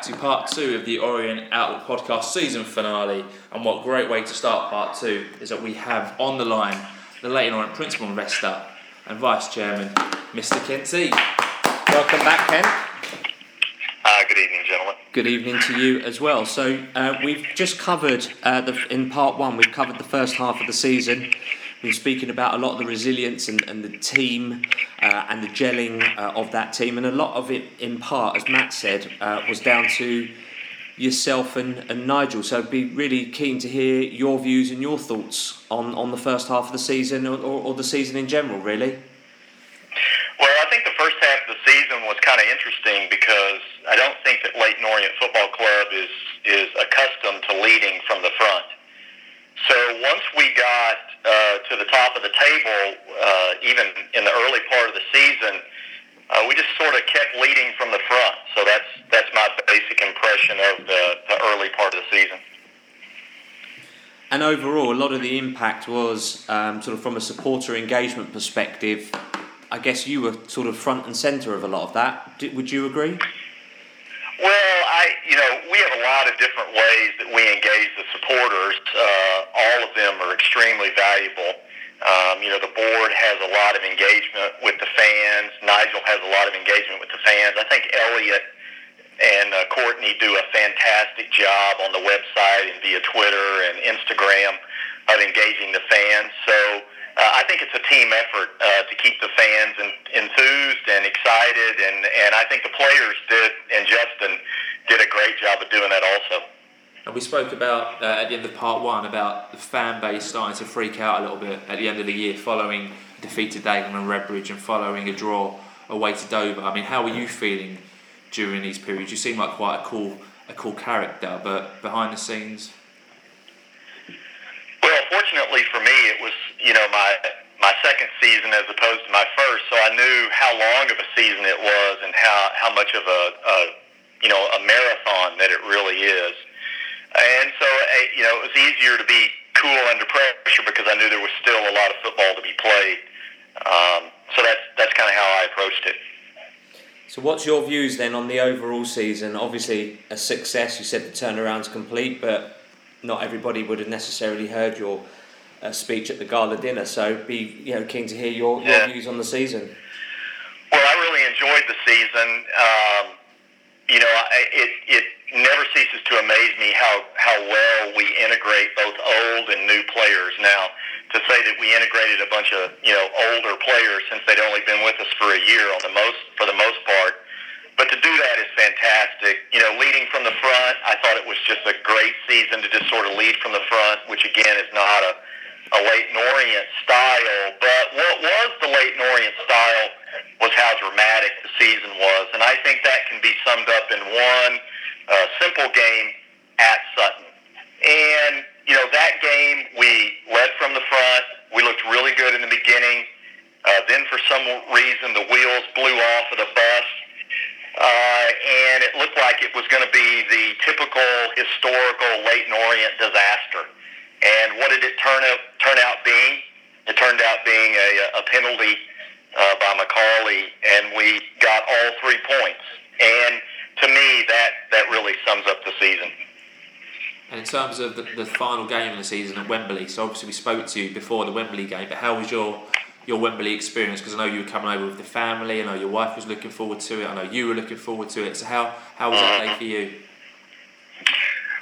welcome back to part two of the Orient Outlook podcast season finale. And what great way to start part two is that we have on the line the Leyton Orient principal investor and vice chairman, Mr. Kent T. Welcome back, Ken. Uh, good evening, gentlemen. Good evening to you as well. So uh, we've just covered uh, the, in part one. We've covered the first half of the season. Been speaking about a lot of the resilience and, and the team uh, and the gelling uh, of that team, and a lot of it, in part, as Matt said, uh, was down to yourself and, and Nigel. So I'd be really keen to hear your views and your thoughts on, on the first half of the season or, or, or the season in general, really. Well, I think the first half of the season was kind of interesting because I don't think that Leyton Orient Football Club is is accustomed to leading from the front. So once we got uh, to the top of the table, uh, even in the early part of the season, uh, we just sort of kept leading from the front. So that's that's my basic impression of the, the early part of the season. And overall, a lot of the impact was um, sort of from a supporter engagement perspective. I guess you were sort of front and centre of a lot of that. Did, would you agree? Well, I, you know, we have a lot of different ways that we engage the supporters. Uh, all of them are extremely valuable. Um, you know, the board has a lot of engagement with the fans. Nigel has a lot of engagement with the fans. I think Elliot and uh, Courtney do a fantastic job on the website and via Twitter and Instagram of engaging the fans. So I think it's a team effort uh, to keep the fans in, enthused and excited, and, and I think the players did, and Justin did a great job of doing that also. And we spoke about uh, at the end of part one about the fan base starting to freak out a little bit at the end of the year following defeat to Dagenham and Redbridge and following a draw away to Dover. I mean, how were you feeling during these periods? You seem like quite a cool a cool character, but behind the scenes. Well, fortunately for me, it was you know my my second season as opposed to my first, so I knew how long of a season it was and how how much of a, a you know a marathon that it really is. And so you know it was easier to be cool under pressure because I knew there was still a lot of football to be played. Um, so that's that's kind of how I approached it. So, what's your views then on the overall season? Obviously, a success. You said the turnaround's complete, but not everybody would have necessarily heard your uh, speech at the gala dinner. So, be you know keen to hear your, your Yeah. views on the season. Well, I really enjoyed the season. Um, you know, I, it it never ceases to amaze me how how well we integrate both old and new players. Now, to say that we integrated a bunch of you know older players since they'd only been with us for a year on the most for the most part, but to do that is fantastic. You know, leading from the front, I thought it was just a great season to just sort of lead from the front, which again is not a a Leyton Orient style. But what was the Leyton Orient style was how dramatic the season was, and I think that can be summed up in one uh, simple game at Sutton. And you know that game, we led from the front. We looked really good in the beginning. Uh, then, for some reason, the wheels blew off of the bus, uh, and it looked like it was going to be the typical historical Leyton Orient disaster. And what did it turn out turn out being? It turned out being a, a penalty uh, by Macauley, and we got all three points. And to me, that that really sums up the season. And in terms of the, the final game of the season at Wembley, so obviously we spoke to you before the Wembley game, but how was your your Wembley experience? Because I know you were coming over with the family. I know your wife was looking forward to it. I know you were looking forward to it. So how how was that day for you?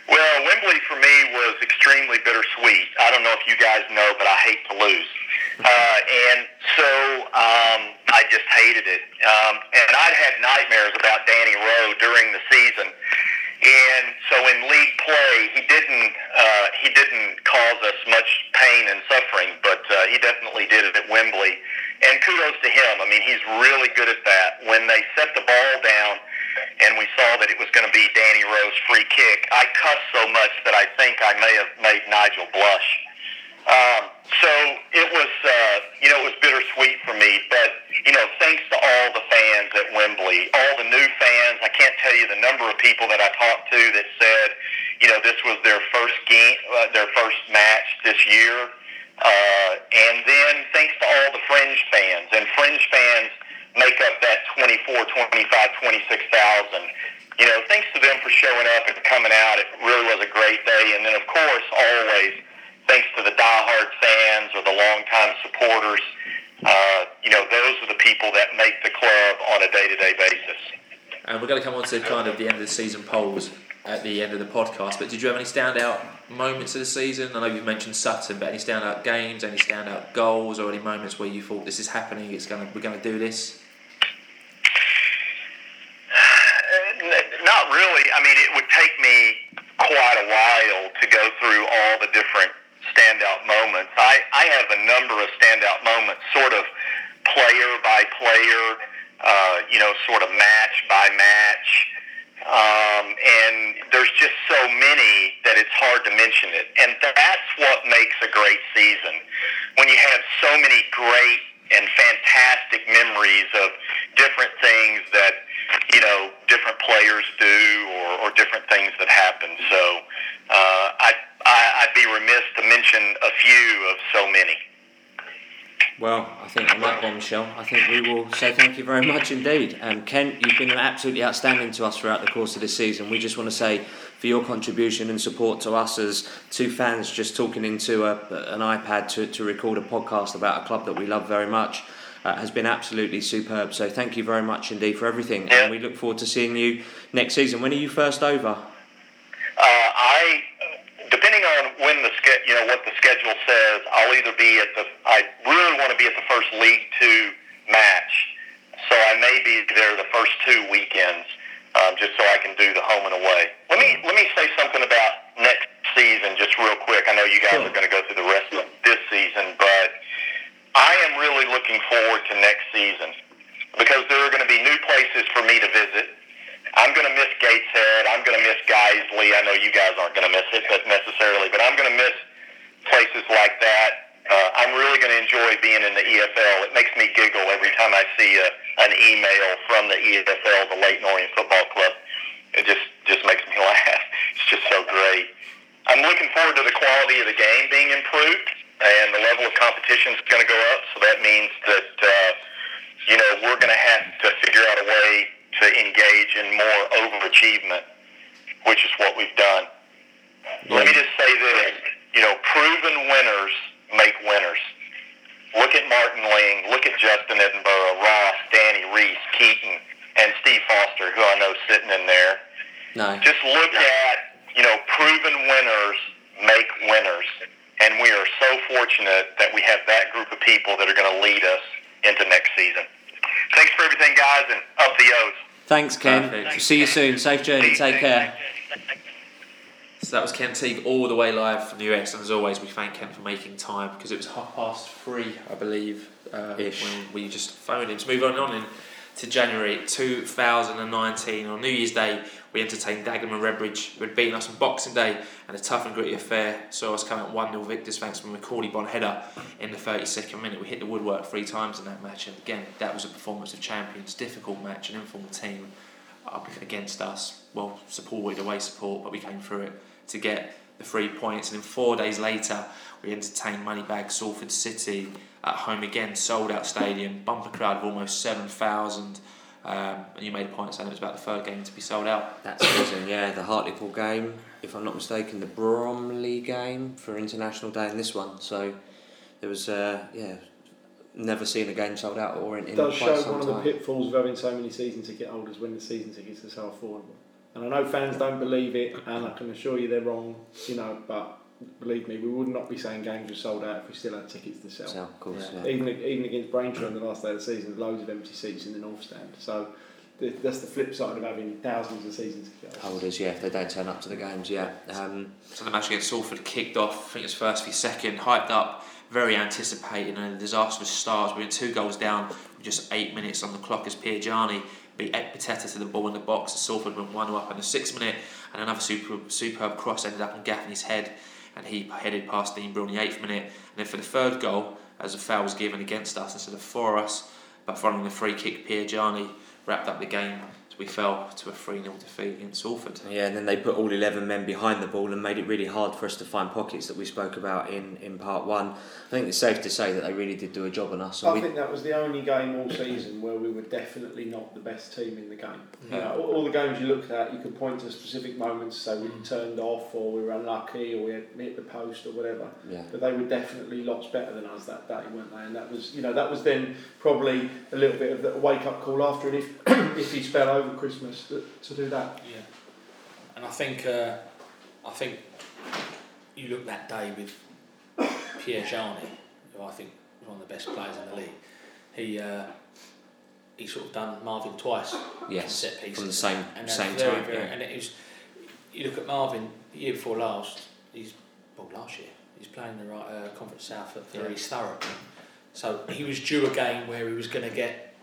Well, Wembley for me was extremely bittersweet. I don't know if you guys know, but I hate to lose. Uh, and so um, I just hated it. Um, and I'd had nightmares about Danny Rowe during the season. And so in league play, he didn't uh, he didn't cause us much pain and suffering, but uh, he definitely did it at Wembley. And kudos to him. I mean, he's really good at that. When they set the ball down, and we saw that it was going to be Danny Rowe's free kick, I cussed so much that I think I may have made Nigel blush. Um, so it was, uh, you know, it was bittersweet for me. But you know, thanks to all the fans at Wembley, all the new fans. I can't tell you the number of people that I talked to that said, you know, this was their first game, uh, their first match this year. Uh, and then thanks to all the fringe fans, and fringe fans make up that 24, 25, 26,000. You know, thanks to them for showing up and coming out. It really was a great day. And then, of course, always thanks to the diehard fans or the longtime supporters. Uh, you know, those are the people that make the club on a day-to-day basis. And we're going to come on to kind of the end of the season polls at the end of the podcast. But did you have any standout moments of the season? I know you've mentioned Sutton, but any standout games, any standout goals, or any moments where you thought this is happening? It's going to we're going to do this. Not really. I mean, it would take me quite a while to go through all the different standout moments. I, I have a number of standout moments, sort of player by player, uh, you know, sort of match by match. Um, and there's just so many that it's hard to mention it. And that's what makes a great season. When you have so many great and fantastic memories of different things that you know different players do or, or different things that happen. So uh, I, I I'd be remiss to mention a few of so many. Well, I think on that bombshell, I think we will say thank you very much indeed. Um, Kent, you've been absolutely outstanding to us throughout the course of this season. We just want to say for your contribution and support to us as two fans just talking into a, an iPad to, to record a podcast about a club that we love very much. Uh, has been absolutely superb. So thank you very much indeed for everything, and we look forward to seeing you next season. When are you first over? Uh, I, depending on when the you know what the schedule says, I'll either be at the. I really want to be at the first League Two match, so I may be there the first two weekends, um, just so I can do the home and away. Let me let me say something about next season, just real quick. I know you guys are going to go through the rest of this season, but I am really looking forward to next season because there are going to be new places for me to visit. I'm going to miss Gateshead. I'm going to miss Guiseley. I know you guys aren't going to miss it, but necessarily, but I'm going to miss places like that. Uh, I'm really going to enjoy being in the EFL. It makes me giggle every time I see a, an email from the EFL, the Leyton Orient Football Club. It just just makes me laugh. It's just so great. I'm looking forward to the quality of the game being improved, and the level of competition is going to go up. So that means that uh, you know we're going to have to figure out a way to engage in more overachievement, which is what we've done. Let me just say this, you know, proven winners make winners. Look at Martin Ling, look at Justin Edinburgh, Ross, Danny Reese, Keaton, and Steve Foster, who I know sitting in there. No. Just look at, you know, proven winners make winners. And we are so fortunate that we have that group of people that are going to lead us into next season. Thanks for everything, guys, and up the O's. Thanks, Ken. Perfect. See you soon. Safe journey. Take care. So that was Kent Teague all the way live from the US, and as always, we thank Ken for making time because it was half past three, I believe, uh, when we just phoned him. To move on, on in to January 2019 on New Year's Day, we entertained Dagenham and Redbridge, who had beaten us on Boxing Day, and a tough and gritty affair saw us come out 1 0 victors thanks to a Macauley Bonne header in the 32nd minute. We hit the woodwork three times in that match, and again, that was a performance of champions. Difficult match, an informal team up against us. Well, supported away support, but we came through it to get the three points. And then four days later, we entertained Moneybag Salford City at home again, sold out stadium, bumper crowd of almost 7,000. Um, and you made a point saying it was about the third game to be sold out. That's amazing, yeah. The Hartlepool game, if I'm not mistaken, the Bromley game for International Day, and this one. So there was, uh, yeah, never seen a game sold out or in, in it does quite show some one time. of the pitfalls of having so many season ticket holders when the season tickets are so affordable. And I know fans don't believe it, and I can assure you they're wrong. You know, but believe me, we would not be saying games were sold out if we still had tickets to sell. So, of course, Yeah. yeah. Even even against Braintree on the last day of the season, loads of empty seats in the North Stand. So th- that's the flip side of having thousands of season ticket holders. Holders, yeah, if they don't turn up to the games, yeah. Um, So the match against Salford kicked off, I think it was first v second, hyped up, very anticipated, and a disastrous start. We went two goals down just eight minutes on the clock as Piergianni beat Ekpiteta to the ball in the box. Salford went 1 up in the sixth minute, and another superb, superb cross ended up on Gaffney's head, and he headed past Dean Brill in the eighth minute. And then for the third goal, as a foul was given against us instead of for us, but following the free kick, Piergianni wrapped up the game we fell to a 3 0 defeat against Salford. Yeah, and then they put all 11 men behind the ball and made it really hard for us to find pockets that we spoke about in, in part one. I think it's safe to say that they really did do a job on us. I we, think that was the only game all season where we were definitely not the best team in the game. Mm-hmm. You know, all, all the games you looked at, you could point to specific moments, say we mm-hmm. turned off or we were unlucky or we had hit the post or whatever. yeah. But they were definitely lots better than us that day, weren't they? And that was, you know, that was then probably a little bit of a wake up call after, and if if he spell over Christmas to, to do that. Yeah, and I think uh, I think you look that day with Piergianni, who I think is one of the best players in the league. He uh, he sort of done Marvin twice Yes, set pieces from the same and same very, time. very, yeah. and it was you look at Marvin the year before last. He's well last year. He's playing the right uh, Conference South at for Yeah. East Thurrock. So he was due a game where he was going to get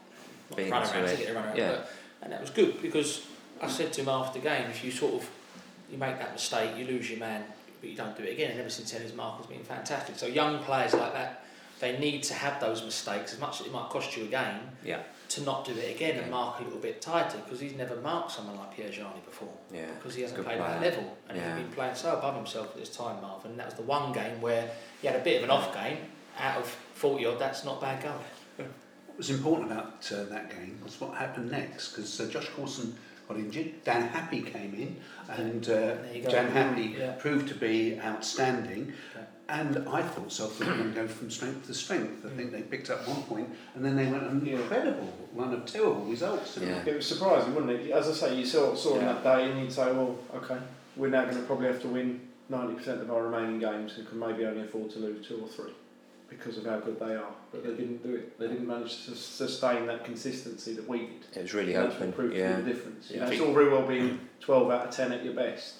not Beaten run to around, it. to get a run around, Yeah. but, and that was good because I said to him after the game, if you sort of you make that mistake, you lose your man, but you don't do it again. And ever since then, his mark has been fantastic. So young players like that, they need to have those mistakes as much as it might cost you a game Yeah, to not do it again and mark a little bit tighter because he's never marked someone like Piergianni before yeah. because he hasn't Good played at that level and Yeah. he's been playing so above himself at this time, Marvin. And that was the one game where he had a bit of an off game. Out of 40 odd, that's not bad going. What was important about uh, that game was what happened next because uh, Josh Coulson got injured. Dan Happy came in, and uh, There you go. Dan Happy Yeah. proved to be outstanding. Yeah. And I thought Salford were going to go from strength to strength. I think they picked up one point, and then they went on an Yeah. incredible run of terrible results. didn't Yeah. they? It was surprising, wasn't it? As I say, you saw saw him Yeah. that day, and you'd say, well, okay, we're now going to probably have to win ninety percent of our remaining games, and can maybe only afford to lose two or three because of how good they are. But they didn't do it. They didn't manage to sustain that consistency that we did. It was really And that's open. what proved Yeah. to be the difference. You Yeah, know, it's all very well being twelve out of ten at your best,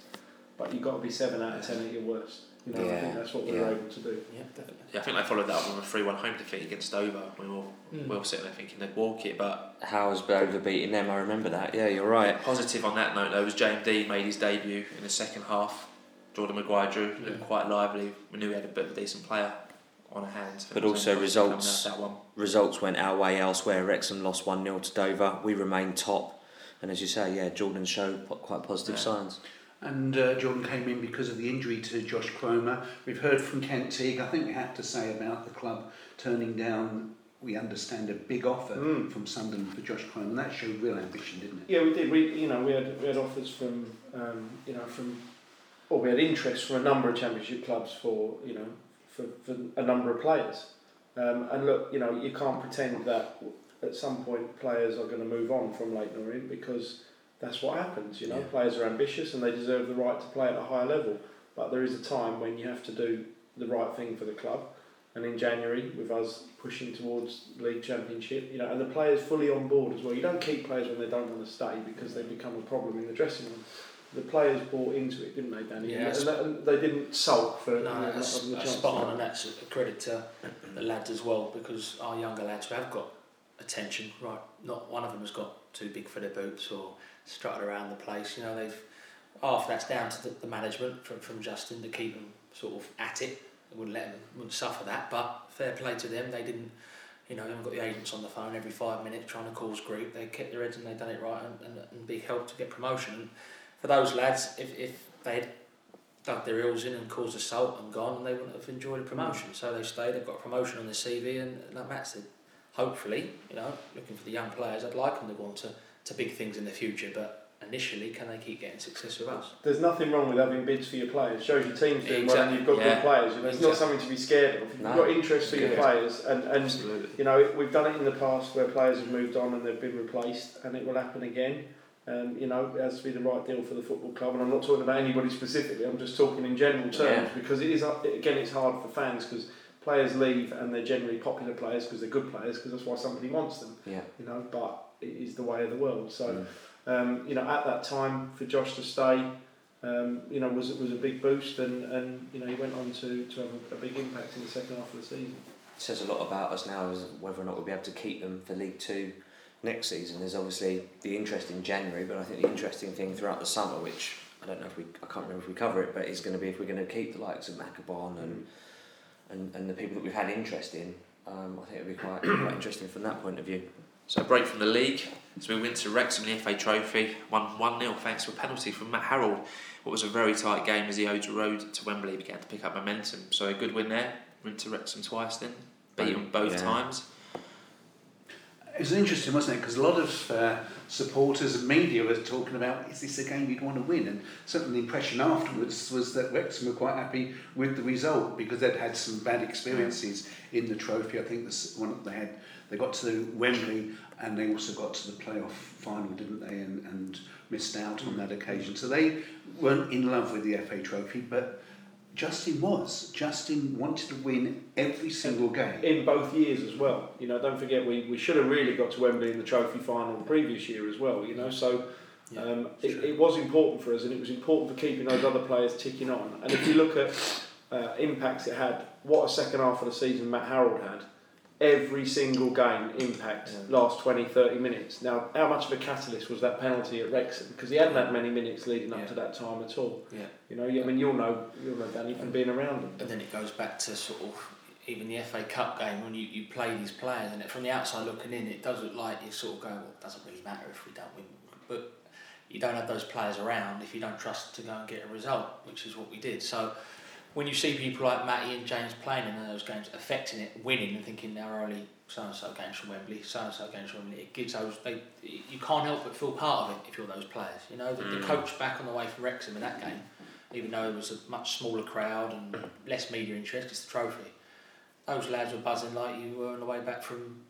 but you've got to be seven out of ten at your worst. You know, I Yeah, think that's what we were yeah. able to do. Yeah, definitely. Yeah, I think they followed that up with a 3 1 home defeat against Dover. We were, Mm. we were sitting there thinking they'd walk it, but Howes over beating them. I remember that. Yeah, you're right. Positive on that note though was JMD made his debut in the second half. Jordan Maguire-Drew looked Yeah. quite lively. We knew he had a bit of a decent player on our hands. But It also only results- That one. Results went our way elsewhere. Wrexham lost one 0 to Dover. We remained top, and as you say, yeah, Jordan showed quite positive Yeah. signs. And uh, Jordan came in because of the injury to Josh Koroma. We've heard from Kent Teague. I think we have to say about the club turning down, we understand, a big offer Mm. from Sunderland for Josh Koroma. And that showed real ambition, didn't it? Yeah, we did. We you know we had we had offers from um, you know from or we had interest from a number of championship clubs for you know for, for a number of players. Um, and look, you know you can't pretend that at some point players are going to move on from Leyton Orient because that's what happens. You know, Yeah. players are ambitious and they deserve the right to play at a higher level. But there is a time when you have to do the right thing for the club. And in January, with us pushing towards league championship, you know, and the players fully on board as well. You don't keep players when they don't want to stay because they become a problem in the dressing room. The players bought into it, didn't they, Danny? Yeah, and, that, and they didn't sulk for No, not that's, having the that's spot on, and that's a credit to the lads as well because our younger lads who have got attention, right? Not one of them has got too big for their boots or strutted around the place. You know, they've half that's down to the, the management from, from Justin to keep them sort of at it. They wouldn't let them, wouldn't suffer that. But fair play to them, they didn't. You know, they haven't got the agents on the phone every five minutes trying to cause grief. They kept their heads and they done it right and, and, and big help to get promotion. And for those lads, if, if they had dug their heels in and caused assault and gone, they wouldn't have enjoyed a promotion. So they stayed, they've got a promotion on their CV, and like Matt said, hopefully, you know, looking for the young players, I'd like them to go on to, to big things in the future, but initially, can they keep getting success with us? There's nothing wrong with having bids for your players. It Shows your team's doing well and you've got yeah. good players. You know, it's not something to be scared of. You've No. got interest for your players, and, and Absolutely. you know, we've done it in the past where players have moved on and they've been replaced, and it will happen again. Um, you know, it has to be the right deal for the football club, and I'm not talking about anybody specifically. I'm just talking in general terms Yeah. because it is again, it's hard for fans because players leave and they're generally popular players because they're good players because that's why somebody wants them. Yeah. You know, but it is the way of the world. So, Mm. um, you know, at that time for Josh to stay, um, you know, was was a big boost, and, and you know, he went on to, to have a, a big impact in the second half of the season. It says a lot about us now as whether or not we'll be able to keep them for League Two next season. There's obviously the interest in January, but I think the interesting thing throughout the summer, which I don't know if we, I can't remember if we cover it, but is going to be if we're going to keep the likes of Macauley Bonne and, and and the people that we've had interest in. Um, I think it'll be quite quite interesting from that point of view. So break from the league. So we went to Wrexham in the FA Trophy, won 1 0 thanks to a penalty from Matt Harrold. What was a very tight game as the Odes road to Wembley began to pick up momentum. So a good win there. Went to Wrexham twice then, beat them both Yeah. times. It was interesting, wasn't it? Because a lot of uh, supporters and media were talking about is this a game you'd want to win? And certainly the impression afterwards was that Wrexham were quite happy with the result because they'd had some bad experiences in the trophy. I think this one they had they got to Wembley and they also got to the playoff final, didn't they? And, and missed out on that occasion. So they weren't in love with the FA Trophy, but Justin was. Justin wanted to win every single game. in both years as well. You know, don't forget we, we should have really got to Wembley in the trophy final the previous year as well. You know, so um, it, it was important for us, and it was important for keeping those other players ticking on. And if you look at uh, impacts it had, what a second half of the season Matt Harrold had. Every single game impact last 20, 30 minutes. Now, how much of a catalyst was that penalty at Wrexham? Because he hadn't had many minutes leading up Yeah. to that time at all. Yeah. You know, I mean, you'll know, you'll know Danny from being around him. And then it goes back to sort of even the FA Cup game when you, you play these players and it, from the outside looking in it does look like you sort of go well it doesn't really matter if we don't win but you don't have those players around if you don't trust to go and get a result which is what we did so when you see people like Matty and James playing in those games affecting it winning and thinking there are only so and so games from Wembley so and so games from Wembley it gives those they you can't help but feel part of it if you're those players you know the, the mm. coach back on the way from Wrexham in that game even though it was a much smaller crowd and less media interest, it's the trophy. Those lads were buzzing like you were on the way back from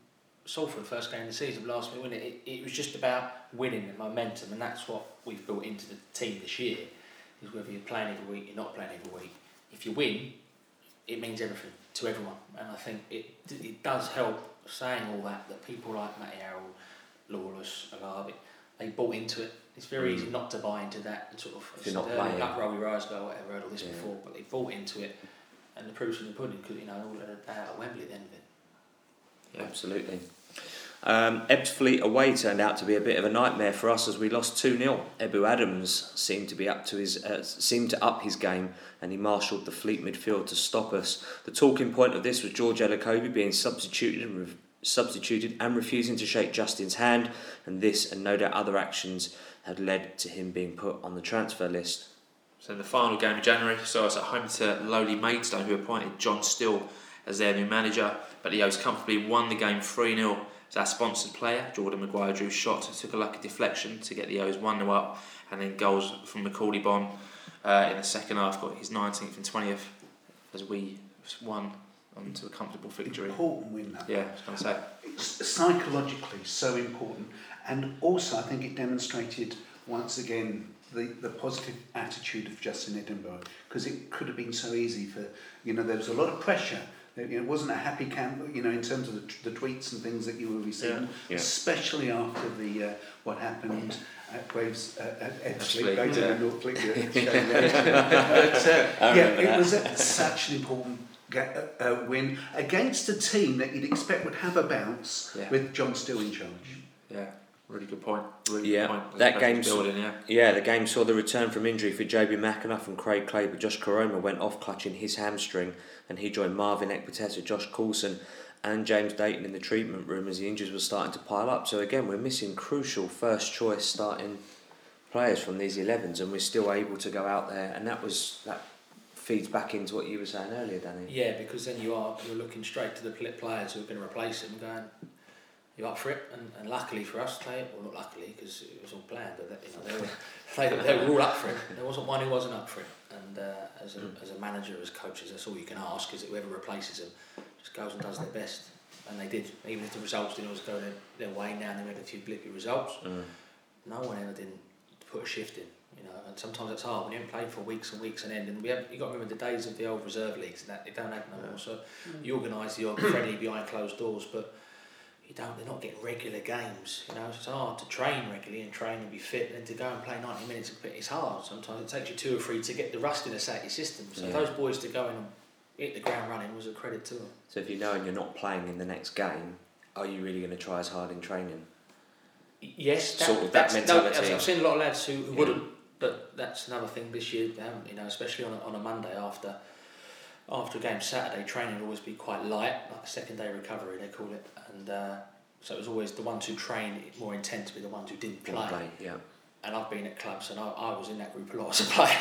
Salford, first game of the season, last minute winning. It, it was just about winning and momentum, and that's what we've built into the team this year. Is whether you're playing every week, you're not playing every week. If you win, it means everything to everyone, and I think it it does help saying all that that people like Matty Harrold, Lawless, Agabi, they bought into it. It's very easy mm. not to buy into that and sort of If you're not playing. Up Rowie Rysdale, whatever, heard all this Yeah. before, but they bought into it, and the proof's in the pudding because you know all at, at Wembley at the end of it. Absolutely. Um, Ebbsfleet away turned out to be a bit of a nightmare for us as we lost 2 0. Ebou Adams seemed to be up to his uh, seemed to up his game and he marshalled the Fleet midfield to stop us. The talking point of this was George Elokobi being substituted and re- substituted and refusing to shake Justin's hand, and this and no doubt other actions had led to him being put on the transfer list. So in the final game of January, so I was at home to lowly Maidstone, who appointed John Still as their new manager. But the O's comfortably won the game 3 0 as our sponsored player, Jordan Maguire-Drew shots and took a lucky deflection to get the O's 1 0 up, and then goals from Macauley Bonne uh, in the second half got his 19th and 20th as we won onto a comfortable victory. Important win that. Yeah, I was going to say. It's psychologically so important, and also I think it demonstrated once again the, the positive attitude of Justin Edinburgh because it could have been so easy for you know there was a lot of pressure. There- you know, It wasn't a happy camp, you know, in terms of the, t- the tweets and things that you were receiving, Yeah. especially after the uh, what happened at Graves uh, at Ebbsfleet, Ebbsfleet, yeah. in North Fleet, yeah, shame that. but uh, yeah, it was a, such an important ga- uh, uh, win against a team that you'd expect would have a bounce Yeah. with John Still in charge. Yeah, really good point. Really Yeah, good point. that As opposed building, yeah. Yeah, the game saw the return from injury for Jobi McAnuff and Craig Clay, but Josh Koroma went off clutching his hamstring and he joined Marvin Ekpiteta, Josh Coulson and James Dayton in the treatment room as the injuries were starting to pile up. So again, we're missing crucial first choice starting players from these 11s and we're still able to go out there and that was that feeds back into what you were saying earlier, Danny. Yeah, because then you are you're looking straight to the players who are going to replace him, going, "You up for it?" And, and luckily for us, they well not luckily because it was all planned, but you know, they were they, they were all up for it. There wasn't one who wasn't up for it. And uh, as a as a manager, as coaches, that's all you can ask is that whoever replaces them just goes and does their best. And they did, even if the results didn't always go their, their way. Now and then we had a few blippy results. Mm. No one ever didn't put a shift in. You know, and sometimes it's hard when you haven't played for weeks and weeks and end. And we have you got to remember the days of the old reserve leagues and that they don't have no more. So you organise the odd friendly behind closed doors, but you don't. They're not getting regular games. You know, it's hard to train regularly and train and be fit, and to go and play ninety minutes. It's hard. Sometimes it takes you two or three to get the rustiness out of your system. So Yeah. those boys to go in and hit the ground running was a credit to them. So if you know and you're not playing in the next game, are you really going to try as hard in training? Yes, that, Sort of that that's- no, mentality. I've seen a lot of lads who, who Yeah. wouldn't, but that's another thing this year. Haven't, you know, especially on a, on a Monday after after a game Saturday, training will always be quite light, like a second day recovery they call it, and uh, So it was always the ones who trained more intent to be the ones who didn't play. play, yeah. And I've been at clubs and I, I was in that group a lot as a player.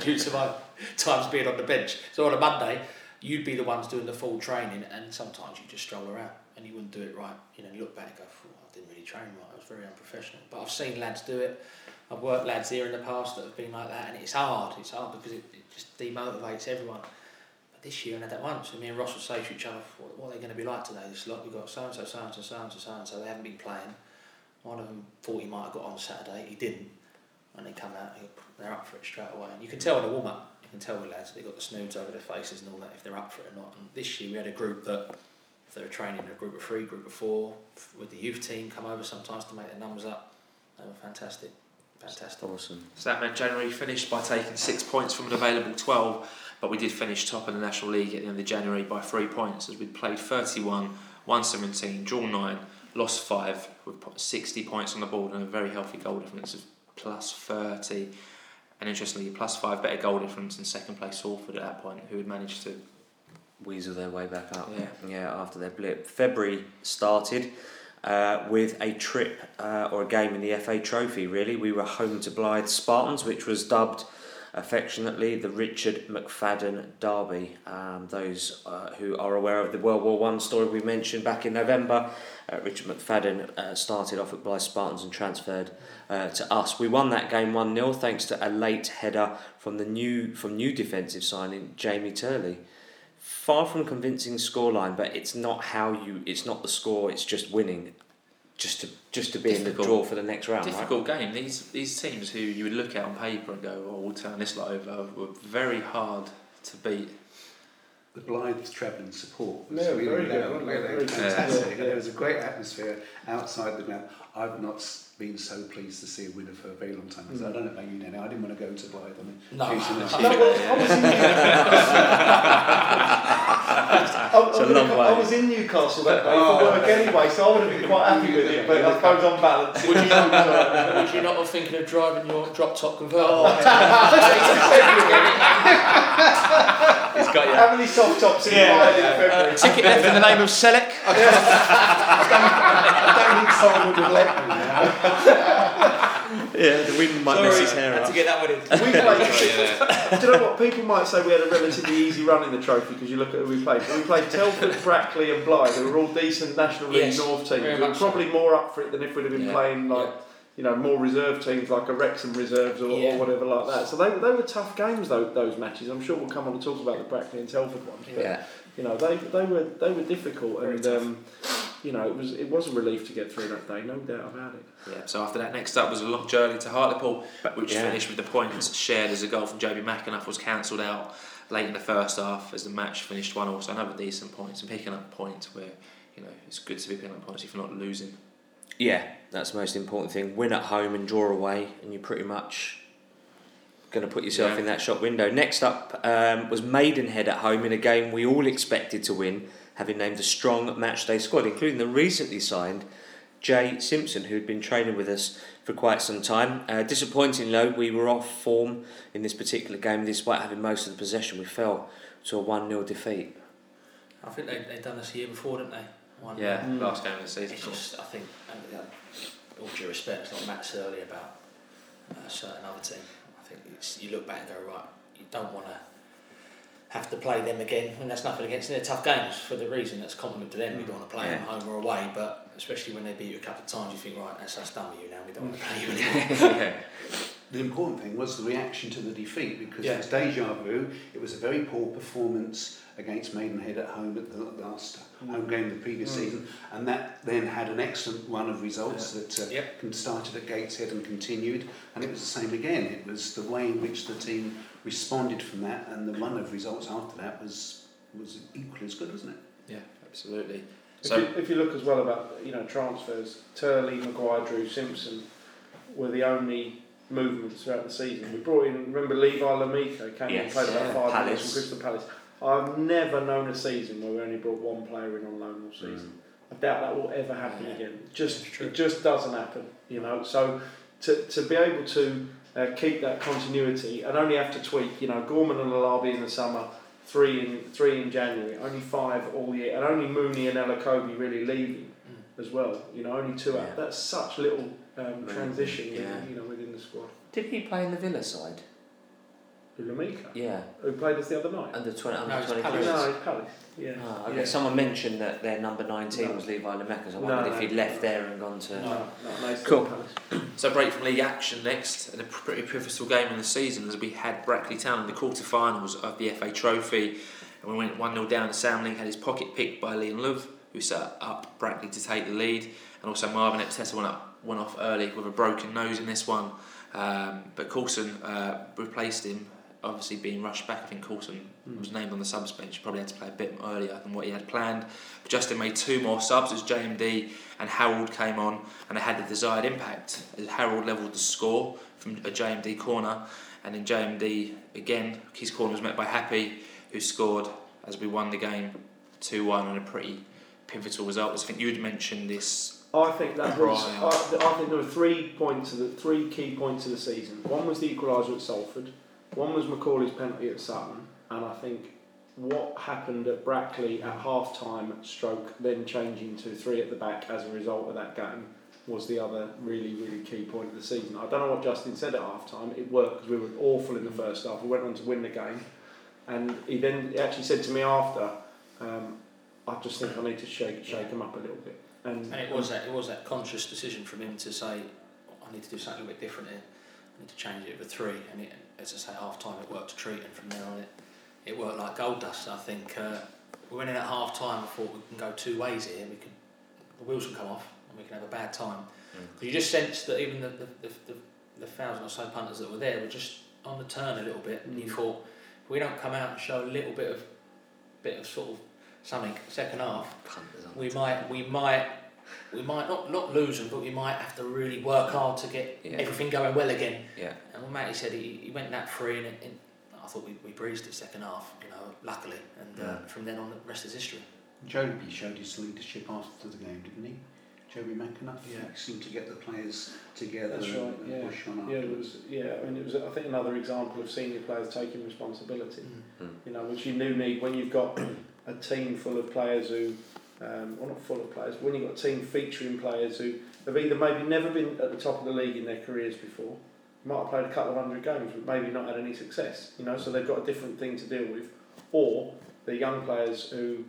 due to my times being on the bench. So on a Monday, you'd be the ones doing the full training and sometimes you just stroll around and you wouldn't do it right. You know, you look back and go, I didn't really train right, I was very unprofessional. But I've seen lads do it. I've worked lads here in the past that have been like that and it's hard. It's hard because it just demotivates everyone. But this year I had that once and me and Ross would say to each other, what, what are they going to be like today? This lot, we've got so-and-so, so-and-so, so-and-so, so-and-so, they haven't been playing. One of them thought he might have got on Saturday, he didn't. And they come out, they're up for it straight away. And you can tell in the warm up, you can tell with lads, they've got the snoods over their faces and all that, if they're up for it or not. And this year we had a group that, if they were training in a group of three, group of four, with the youth team, come over sometimes to make their numbers up. They were fantastic. Fantastic. Awesome. So that meant January finished by taking six points from an available 12, but we did finish top of the National League at the end of January by three points as we played 31, 117, draw 9, lost 5, with 60 points on the board and a very healthy goal difference of plus 30. And interestingly, plus 5 better goal difference in second place Salford at that point, who had managed to weasel their way back up. Yeah. yeah after their blip. February started uh, with a trip uh, or a game in the FA Trophy, really. We were home to Blyth Spartans, which was dubbed affectionately the Richard McFadden Derby. Um, those uh, who are aware of the World War One story we mentioned back in November, uh, Richard McFadden uh, started off at Blyth Spartans and transferred uh, to us. We won that game 1 0 thanks to a late header from the new from new defensive signing Jamie Turley far from convincing scoreline, but it's not how you. It's not the score. It's just winning, just to just to be Difficult. in the draw for the next round. difficult game. These these teams who you would look at on paper and go, "Oh, we'll turn this lot over," were very hard to beat. The Blyth Trebin support was Yeah, really, very good, loud, wasn't it? really Very good. fantastic. Yeah. There was a great atmosphere outside the ground. I've not s- been so pleased to see a winner for a very long time. because I hmm. don't know about you, Nanny. I didn't want to go to Blyth. I mean, No. the I well, I was in I, It's a I, way. I was in Newcastle that day for work oh. anyway, so I would have been quite happy with it. But I suppose on balance, Would you, it uh, would you not have thinking of driving your drop top convertible? Oh, He's got you. How many soft tops in yeah, in February? Ticket left in the name of Selleck. I someone would have let me now. Yeah, the wind might mess his hair had up. to get that one in. We played. Do you know what? People might say we had a relatively easy run in the trophy because you look at who we played. But we played Telford, Brackley, and Blyth, They were all decent National League Yes, North teams. We were much so. probably more up for it than if we'd have been Yeah. playing like. Yeah. You know, more reserve teams like a Wrexham reserves or, Yeah. or whatever like that. So they, they were tough games, those, those matches. I'm sure we'll come on and talk about the Brackley and Telford ones. But, Yeah, You know, they, they were they were difficult, Very and um, you know, it was it was a relief to get through that day, no doubt about it. Yeah, so after that, next up was a long journey to Hartlepool, which Yeah. finished with the points shared as a goal from Jobi McAnuff was cancelled out late in the first half as the match finished one all. So another decent points and picking up points where you know it's good to be picking up points if you're not losing. yeah, that's the most important thing. Win at home and draw away, and you're pretty much going to put yourself Yeah. in that shop window. Next up um, was Maidenhead at home in a game we all expected to win, having named a strong matchday squad, including the recently signed Jay Simpson, who had been training with us for quite some time. Uh, disappointing though, we were off form in this particular game, despite having most of the possession. We fell to a 1 0 defeat. I think they they've done this a year before, didn't they? One, Yeah, Mm. last game of the season. It's just, I think, and, uh, all due respect, like Matt said earlier about uh, a certain other team. I think it's, you look back and go, right, you don't want to have to play them again, and that's nothing against them. They're tough games for the reason that's common to them. We don't want to play them home or away, but especially when they beat you a couple of times, you think, right, that's us done with you now. We don't want to play you anymore. yeah. The important thing was the reaction to the defeat because Yeah. it was deja vu. It was a very poor performance against Maidenhead at home at the last home game of the previous Mm. season, and that then had an excellent run of results that uh, Yep. started at Gateshead and continued, and it was the same again. It was the way in which the team responded from that, and the run of results after that was was equally as good, wasn't it? Yeah, absolutely. If, So you, if you look as well about you know transfers, Turley, Maguire, Drew, Simpson were the only movements throughout the season. We brought in remember Levi Lumeka came Yes. and played about five Palace. minutes from Crystal Palace. I've never known a season where we only brought one player in on loan all season. Mm. I doubt that will ever happen Yeah. again. Just it just doesn't happen, you know. So to, to be able to uh, keep that continuity and only have to tweak, you know, Gorman and Alabi in the summer, three in three in January, only five all year, and only Mooney and Elokobi really leaving Mm. as well. You know, only two Yeah. out. That's such little um, transition. yeah. You know, within the squad. Did he play in the Villa side? Lumeka, Yeah, who played us the other night. under twenty, under it's twenty Palace. three. No, it's Palace. Yeah. Ah, okay. yeah. Someone mentioned that their number nineteen No. was Levi Lumeka. So I wondered no. if he'd left there and gone to. No, no, no, Cool. Palace. So break from league action next, and a pretty pivotal game in the season as we had Brackley Town in the quarter-finals of the FA Trophy, and we went one 0 down. Sam Ling had his pocket picked by Liam Love, who set up Brackley to take the lead, and also Marvin Ekpiteta went up went off early with a broken nose in this one, um, but Coulson uh, replaced him. Obviously, being rushed back, I think Coulson hmm. was named on the subs bench. Probably had to play a bit earlier than what he had planned. But Justin made two more subs as JMD and Harrold came on, and it had the desired impact. As Harrold levelled the score from a JMD corner, and in JMD again, his corner was met by Happy, who scored as we won the game two one on a pretty pivotal result. I think you had mentioned this. I think that was. Right. I, I think there were three points of the three key points of the season. One was the equaliser at Salford. One was Macauley's penalty at Sutton, and I think what happened at Brackley at half time, stroke then changing to three at the back as a result of that game, was the other really really key point of the season. I don't know what Justin said at half time. It worked because we were awful in the first half. We went on to win the game, and he then he actually said to me after, um, "I just think I need to shake shake him up a little bit." And, And it was that it was that conscious decision from him to say, I need to do something a bit different here. I need to change it to three. And it, as I say, half time it worked a treat, and from there on it, it worked like gold dust. I think uh, we went in at half time. I thought we can go two ways here. We can the wheels can come off, and we can have a bad time. Because you just sense that even the the, the, the the thousand or so punters that were there were just on the turn a little bit, and you Mm. thought if we don't come out and show a little bit of bit of sort of something second half, Punters on we might we might we might not not lose them, but we might have to really work hard to get Yeah. everything going well again. Yeah. And what Matty said, he, he went that free, and, it, and I thought we, we breezed it second half, you know, luckily, and uh, from then on the rest is history. Jobi showed his leadership after the game, didn't he? Jobi McAnuff Yeah. He seemed to get the players together That's and, right, and yeah. push on Yeah, it was. Yeah, I mean, it was. I think another example of senior players taking responsibility. Mm. You know, which you do need when you've got a team full of players who, um, well, not full of players, but when you've got a team featuring players who have either maybe never been at the top of the league in their careers before, might have played a couple of hundred games, but maybe not had any success. You know, so they've got a different thing to deal with, or they're young players who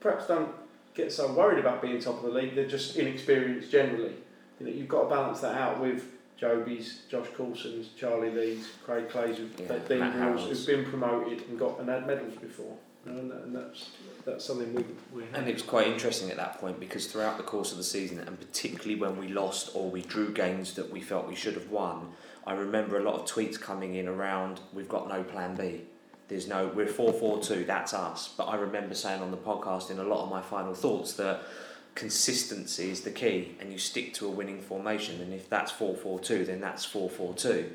perhaps don't get so worried about being top of the league. They're just inexperienced generally. You know, you've got to balance that out with Jobi's, Josh Coulson's, Charlie Lee's, Craig Clay's, who've, Yeah, Dean who've been promoted and got and had medals before. You know, and, that, and that's that's something we we And it was quite interesting at that point because throughout the course of the season, and particularly when we lost or we drew games that we felt we should have won, I remember a lot of tweets coming in around we've got no plan B. There's no we're four four two. That's us. But I remember saying on the podcast in a lot of my final thoughts that consistency is the key, and you stick to a winning formation. And if that's four four two, then that's four four two.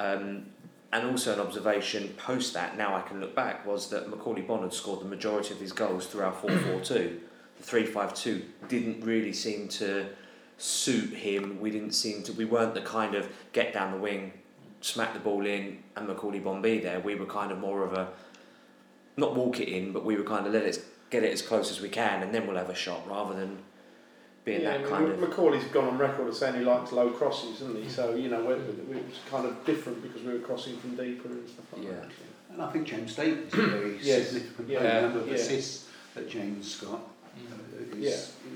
Um, and also an observation post that, now I can look back, was that Macauley Bonnard scored the majority of his goals through our 4 4 2. The 3 5 2 didn't really seem to suit him. We didn't seem to, we weren't the kind of get down the wing, smack the ball in, and Macauley Bombay there. We were kind of more of a, not walk it in, but we were kind of let it get it as close as we can and then we'll have a shot rather than being yeah, that I kind mean, of. Macauley's gone on record as saying he likes low crosses, isn't he? So you know, it was kind of different because we were crossing from deeper and stuff like Yeah. that. And I think James Davis is a very Yes. significant Yeah. player. The number of Yeah. assists that James got uh, is,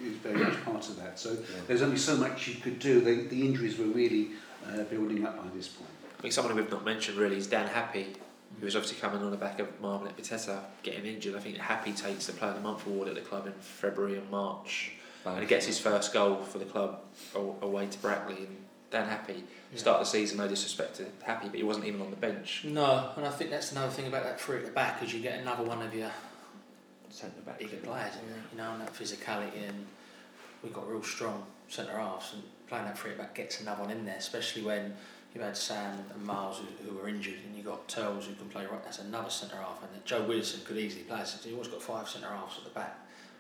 is very much part of that. So Yeah. there's only so much you could do. The, the injuries were really uh, building up by this point. I think someone we've not mentioned really is Dan Happy, who was obviously coming on the back of Marvin Ekpiteta getting injured. I think Happy takes the Player of the Month award at the club in February and March, and he gets his first goal for the club away to Brackley. And Dan Happy start of the season, no disrespect to Happy, but he wasn't even on the bench. No, and I think that's another thing about that three at the back, is you get another one of your Centre back. bigger players, you know, and that physicality, and we've got real strong centre halves, and playing that three at back gets another one in there, especially when you've had Sam and Miles who, who were injured, and you've got Turles who can play right. That's another centre half, and Joe Wilson could easily play. So you've always got five centre halves at the back.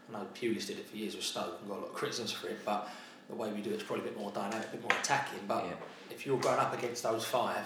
I know Pulis did it for years with Stoke and got a lot of criticisms for it, but the way we do it's probably a bit more dynamic, a bit more attacking. But Yeah. if you're going up against those five,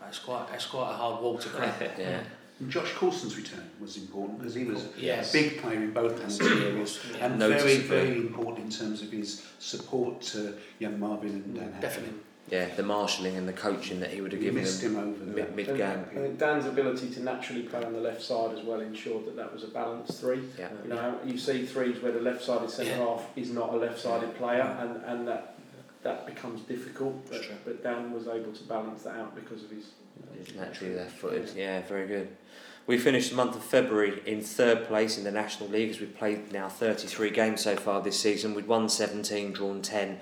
that's quite that's quite a hard wall to crack. Yeah. And Josh Coulson's return was important because he was Yes. a big player in both penalty areas Yeah. and very, very important in terms of his support to young Marvin and Dan. Definitely. Yeah, the marshalling and the coaching that he would have given missed them him over mid, that. mid game. I think Dan's ability to naturally play on the left side as well ensured that that was a balanced three. Yeah. You know, you see threes where the left-sided centre Yeah. half is not a left-sided player, and, and that that becomes difficult. But, but Dan was able to balance that out because of his. You know, He's naturally left footed. Yeah, very good. We finished the month of February in third place in the National League as we've played now 33 games so far this season. We'd won 17, drawn 10.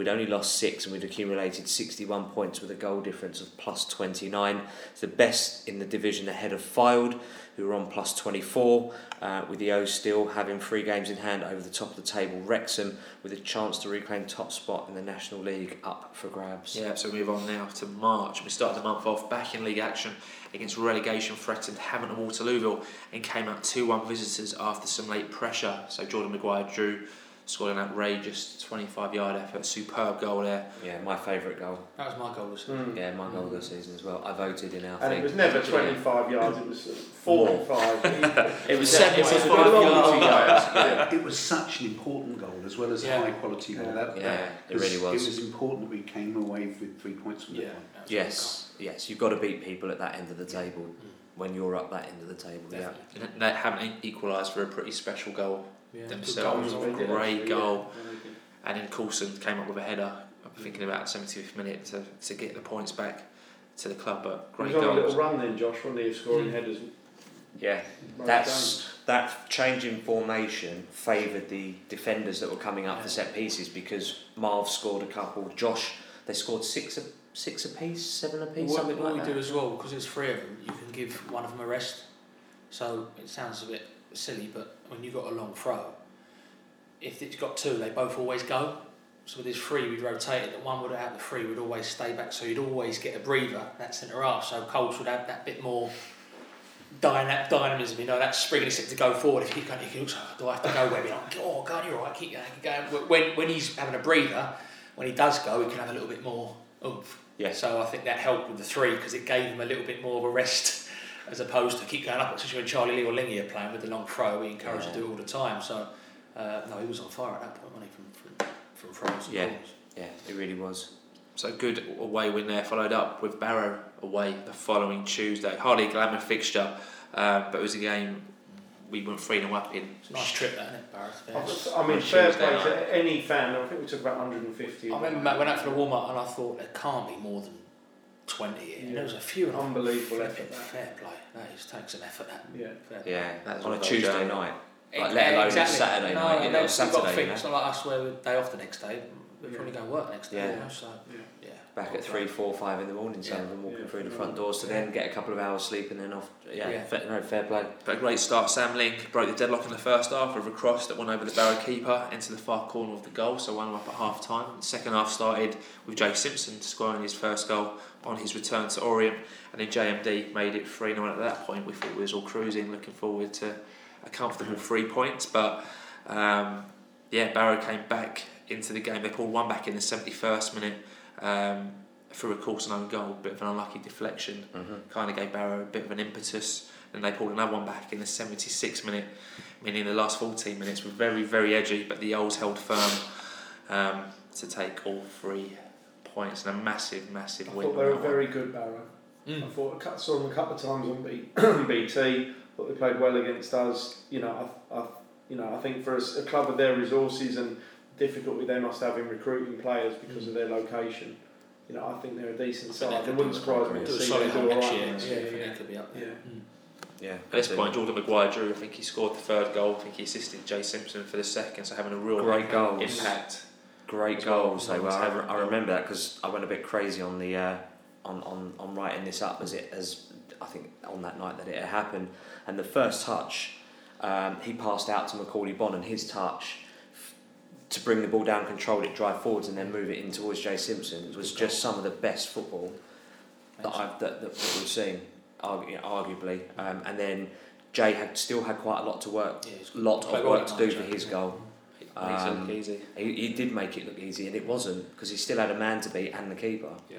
We'd only lost six and we'd accumulated 61 points with a goal difference of plus 29. It's the best in the division ahead of Fylde, who are on plus 24, uh, with the O's still having three games in hand over the top of the table. Wrexham with a chance to reclaim top spot in the National League up for grabs. Yeah, so we move on now to March. We started the month off back in league action against relegation threatened Havant and Waterlooville and came out 2 1 visitors after some late pressure. So Jordan Maguire-Drew, scored an outrageous 25 yard effort, superb goal there. Yeah, my favourite goal. That was my goal. Was Mm. Yeah, my goal this season as well. I voted in our And thing. it was never 25 yards; it was 45. It was Seven- it was it was a five good yards. yards. Yeah. It was such an important goal as well as Yeah. a high quality goal. That, Yeah, that it really was. It was important that we came away with three points from Yeah. that one. that was a good Yes, yes, you've got to beat people at that end of the table when you're up that end of the table. goal. Yeah. And they haven't equalised for a pretty special goal Yeah. themselves. They did Great actually, goal. yeah. They. And then Coulson came up with a header, I'm thinking about the 75th minute to, to get the points back to the club. But He great was on a little run then, Josh, wasn't he, of scoring Mm. headers. Yeah, most that's that change in formation favoured the defenders that were coming up for set pieces because Marv scored a couple. Josh, they scored six a, six apiece, seven apiece, What, something what like we that. do as well, because it's three of them, you can give one of them a rest. So it sounds a bit silly, but when you've got a long throw, if it's got two, they both always go. So with his three, we'd rotate it. The one would out the three would always stay back, so you'd always get a breather. That centre half, so Colts would have that bit more dyna- dynamism. You know, that springiness to go forward. If you can't, you can, do I have to go? Webby? Oh God, you're right. Keep going, keep going. When when he's having a breather, when he does go, he can have a little bit more oomph. Yeah. So I think that helped with the three because it gave him a little bit more of a rest as opposed to keep going up. Especially when Charlie Lee or Lingy are playing with the long throw, we encourage to do it all the time. So uh, no, he was on fire at that point, wasn't he? From from, from throws Yeah. goals. Yeah, it really was. So good away win there, followed up with Barrow away the following Tuesday. Hardly a glamour fixture, uh, but it was a game we went 3 0 up in. It's a nice trip, that, isn't it, Barrett? I mean, On fair Tuesday play to any fan. I think we took about 150. I remember Matt went out for the warm up and I thought there can't be more than 20 here. And there was a few. and Unbelievable flipping effort, that. Fair play. That is, takes an effort, that. Yeah. Fair play. Yeah, That's on a Tuesday I've night. Eh, like, let alone exactly. Saturday no, night, and you know, then you've got to Saturday, think, you know. not like us where we're day off the next day. We're Yeah. probably going to work next day. Yeah. You know, so, Yeah. yeah. Back at three, four, five in the morning, some Yeah. of them walking Yeah. through the front doors to then get a couple of hours sleep and then off. Yeah, Yeah. Fair, no, fair play. But a great start. Sam Ling broke the deadlock in the first half with a cross that went over the Barrow keeper into the far corner of the goal, so one up at half time. The second half started with Jay Simpson scoring his first goal on his return to Orient, and then JMD made it 3 0. At that point, we thought we was all cruising, looking forward to a comfortable three points. But um, yeah, Barrow came back into the game. They pulled one back in the 71st minute. Um, through a Coulson own goal, bit of an unlucky deflection, Mm-hmm. kind of gave Barrow a bit of an impetus. And they pulled another one back in the 76th minute, meaning the last 14 minutes were very, very edgy, but the Ols held firm um, to take all three points and a massive, massive I win. thought they on were that one. very good, Barrow. Mm. I thought I cou- saw them a couple of times on B- BT. Thought they played well against us. You know, I, I, you know, I think for a club of their resources and difficulty they must have in recruiting players because of their location. You know, I think they're a decent side. they It could wouldn't surprise me to see them do all next right. year. Yeah, Yeah, yeah, could be up there. yeah. Mm. Yeah. At this point, Jordan Maguire-Drew. I think he scored the third goal. I think he assisted Jay Simpson for the second, so having a real Great goals. impact. Great well. they were. Always I, have re- a I goal. remember that because I went a bit crazy on the uh, on, on on writing this up as it as I think on that night that it had happened. And the first touch, um, he passed out to Macauley Bonne, and his touch f- to bring the ball down, control it, drive forwards, and then move it in towards Jay Simpson was just some of the best football that I've that, that we've seen, arguably. Um, and then Jay had still had quite a lot to work, Yeah, lot of work to do for his goal. Makes it Um, look easy. He, he did make it look easy, and it wasn't because he still had a man to beat and the keeper. Yeah.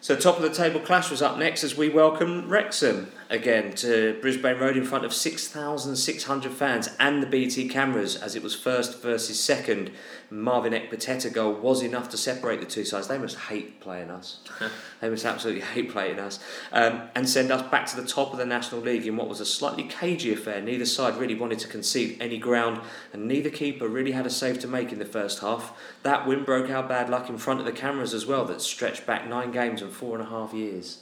So top of the table clash was up next as we welcome Wrexham again to Brisbane Road in front of 6,600 fans and the BT cameras as it was first versus second. Marvin Ekpiteta goal was enough to separate the two sides. They must hate playing us. they must absolutely hate playing us. Um, and send us back to the top of the National League in what was a slightly cagey affair. Neither side really wanted to concede any ground and neither keeper really had a save to make in the first half. That win broke our bad luck in front of the cameras as well that stretched back nine games and four and a half years.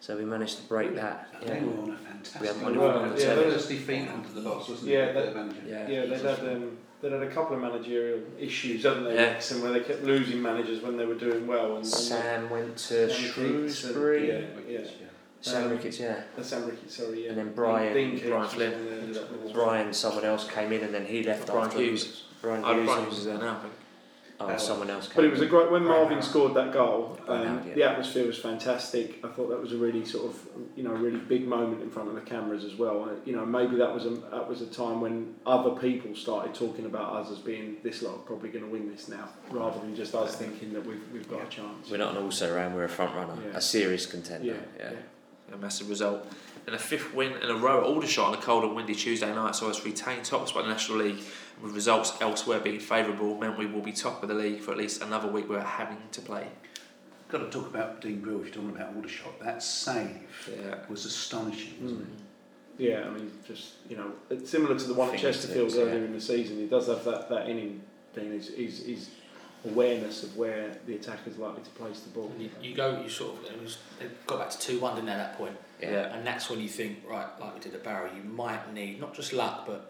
So we managed to break that. They Yeah. were on a fantastic We haven't run. won it on the yeah, telly. first defeat under the boss, wasn't Yeah, it? that- Yeah. Yeah, they've had um, they've had a couple of managerial issues, haven't they? Yeah. Wrexham, where they kept losing managers when they were doing well, and, and Sam went to Sam Ricketts and- Shrewsbury. yeah, yeah. Sam Um, Ricketts, yeah. Uh, Sam Ricketts, sorry, yeah. And then Brian- Dean Brian Flynn. one that ended up with- Brian, someone else came in and then he left Brian after. Hughes. Brian Oh, Hughes. Bryan Hughes is there now, I think. Oh, someone else came But it was a great when Marvin Howard. scored that goal. Brian Um, Howard, yeah. The atmosphere was fantastic. I thought that was a really sort of you know really big moment in front of the cameras as well. And, you know maybe that was a that was a time when other people started talking about us as being this lot are probably going to win this now, rather than just us thinking that we've we've got a chance. We're not an also round, we're a front runner, Yeah. a serious contender. yeah, Yeah. yeah. A massive result. And a fifth win in a row at Aldershot on a cold and windy Tuesday night saw us retain top spot in the National League. With results elsewhere being favourable, meant we will be top of the league for at least another week we're having to play. Got to talk about Dean Brill if you're talking about Aldershot. That save Yeah. was astonishing, wasn't Mm. Yeah, I mean, just you know, it's similar to the one at Chesterfield earlier yeah. in the season. He does have that, that in him. Dean is his, his awareness of where the attacker's likely to place the ball. You, you go, you sort of, it was, they got back to 2 1, didn't they, at that point? Yeah. And that's when you think, right, like we did at Barrow, you might need not just luck, but a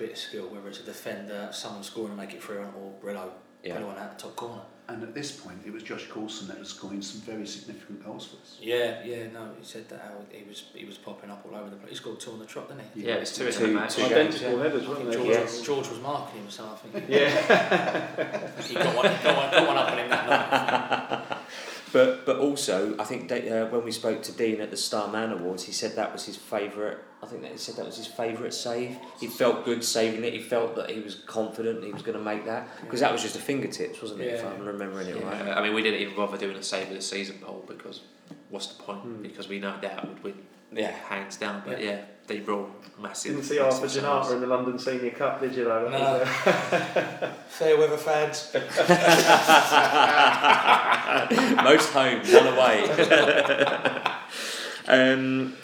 bit of skill, whether it's a defender, someone scoring and make it through, or Brillo, Yeah. anyone out the top corner. And at this point, it was Josh Coulson that was scoring some very significant goals for us. Yeah, yeah, no, he said that how he was he was popping up all over the place. He scored two on the trot, didn't he? Yeah, it's two in Two- the match. two games, Identical yeah. headers, I weren't think they? George, Yes. George was marking him, so I think Yeah. he got one, got one, got one up on him that night. But but also, I think that, uh, when we spoke to Dean at the Star Man Awards, he said that was his favourite. I think that he said that was his favourite save. He felt good saving it. He felt that he was confident he was going to make that because that was just a fingertips, wasn't it? If I'm remembering it right. I mean, we didn't even bother doing a save of the season poll because what's the point? Hmm. Because we no doubt would win Yeah. hands down. But yeah, they roll massive. Didn't see Arthur massive Janata in the London Senior Cup, did you? Though? That No. uh, Fair weather fans. Most home, none away. um,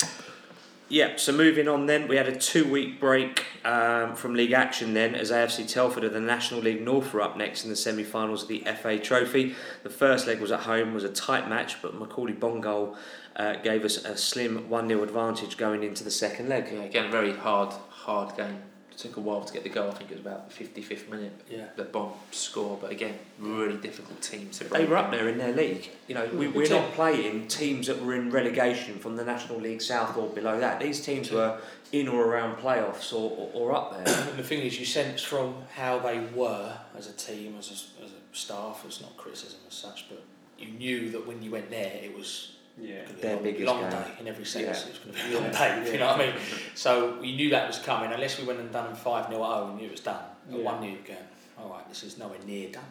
yeah, so moving on then, we had a two week break um, from league action then as AFC Telford of the National League North were up next in the semi finals of the FA Trophy. The first leg was at home, was a tight match, but Macauley Bonne goal uh, gave us a slim 1 0 advantage going into the second leg. Yeah, again, very hard, hard game. It took a while to get the goal. I think it was about the 55th minute. Yeah. The Bonne score, but again, really difficult team to They were up there in their league. You know, we, we're not playing teams that were in relegation from the National League South or below that. These teams were in or around playoffs or, or, or up there. And the thing is, you sense from how they were as a team, as a, as a staff, it's not criticism as such, but you knew that when you went there, it was yeah. going Their biggest long game. day in every sense. Yeah. It was going to be a long day, if you know what I mean? So you knew that was coming. Unless we went and done them 5 0 at home, we knew it was done. Yeah. 1 0, going, all right, this is nowhere near done.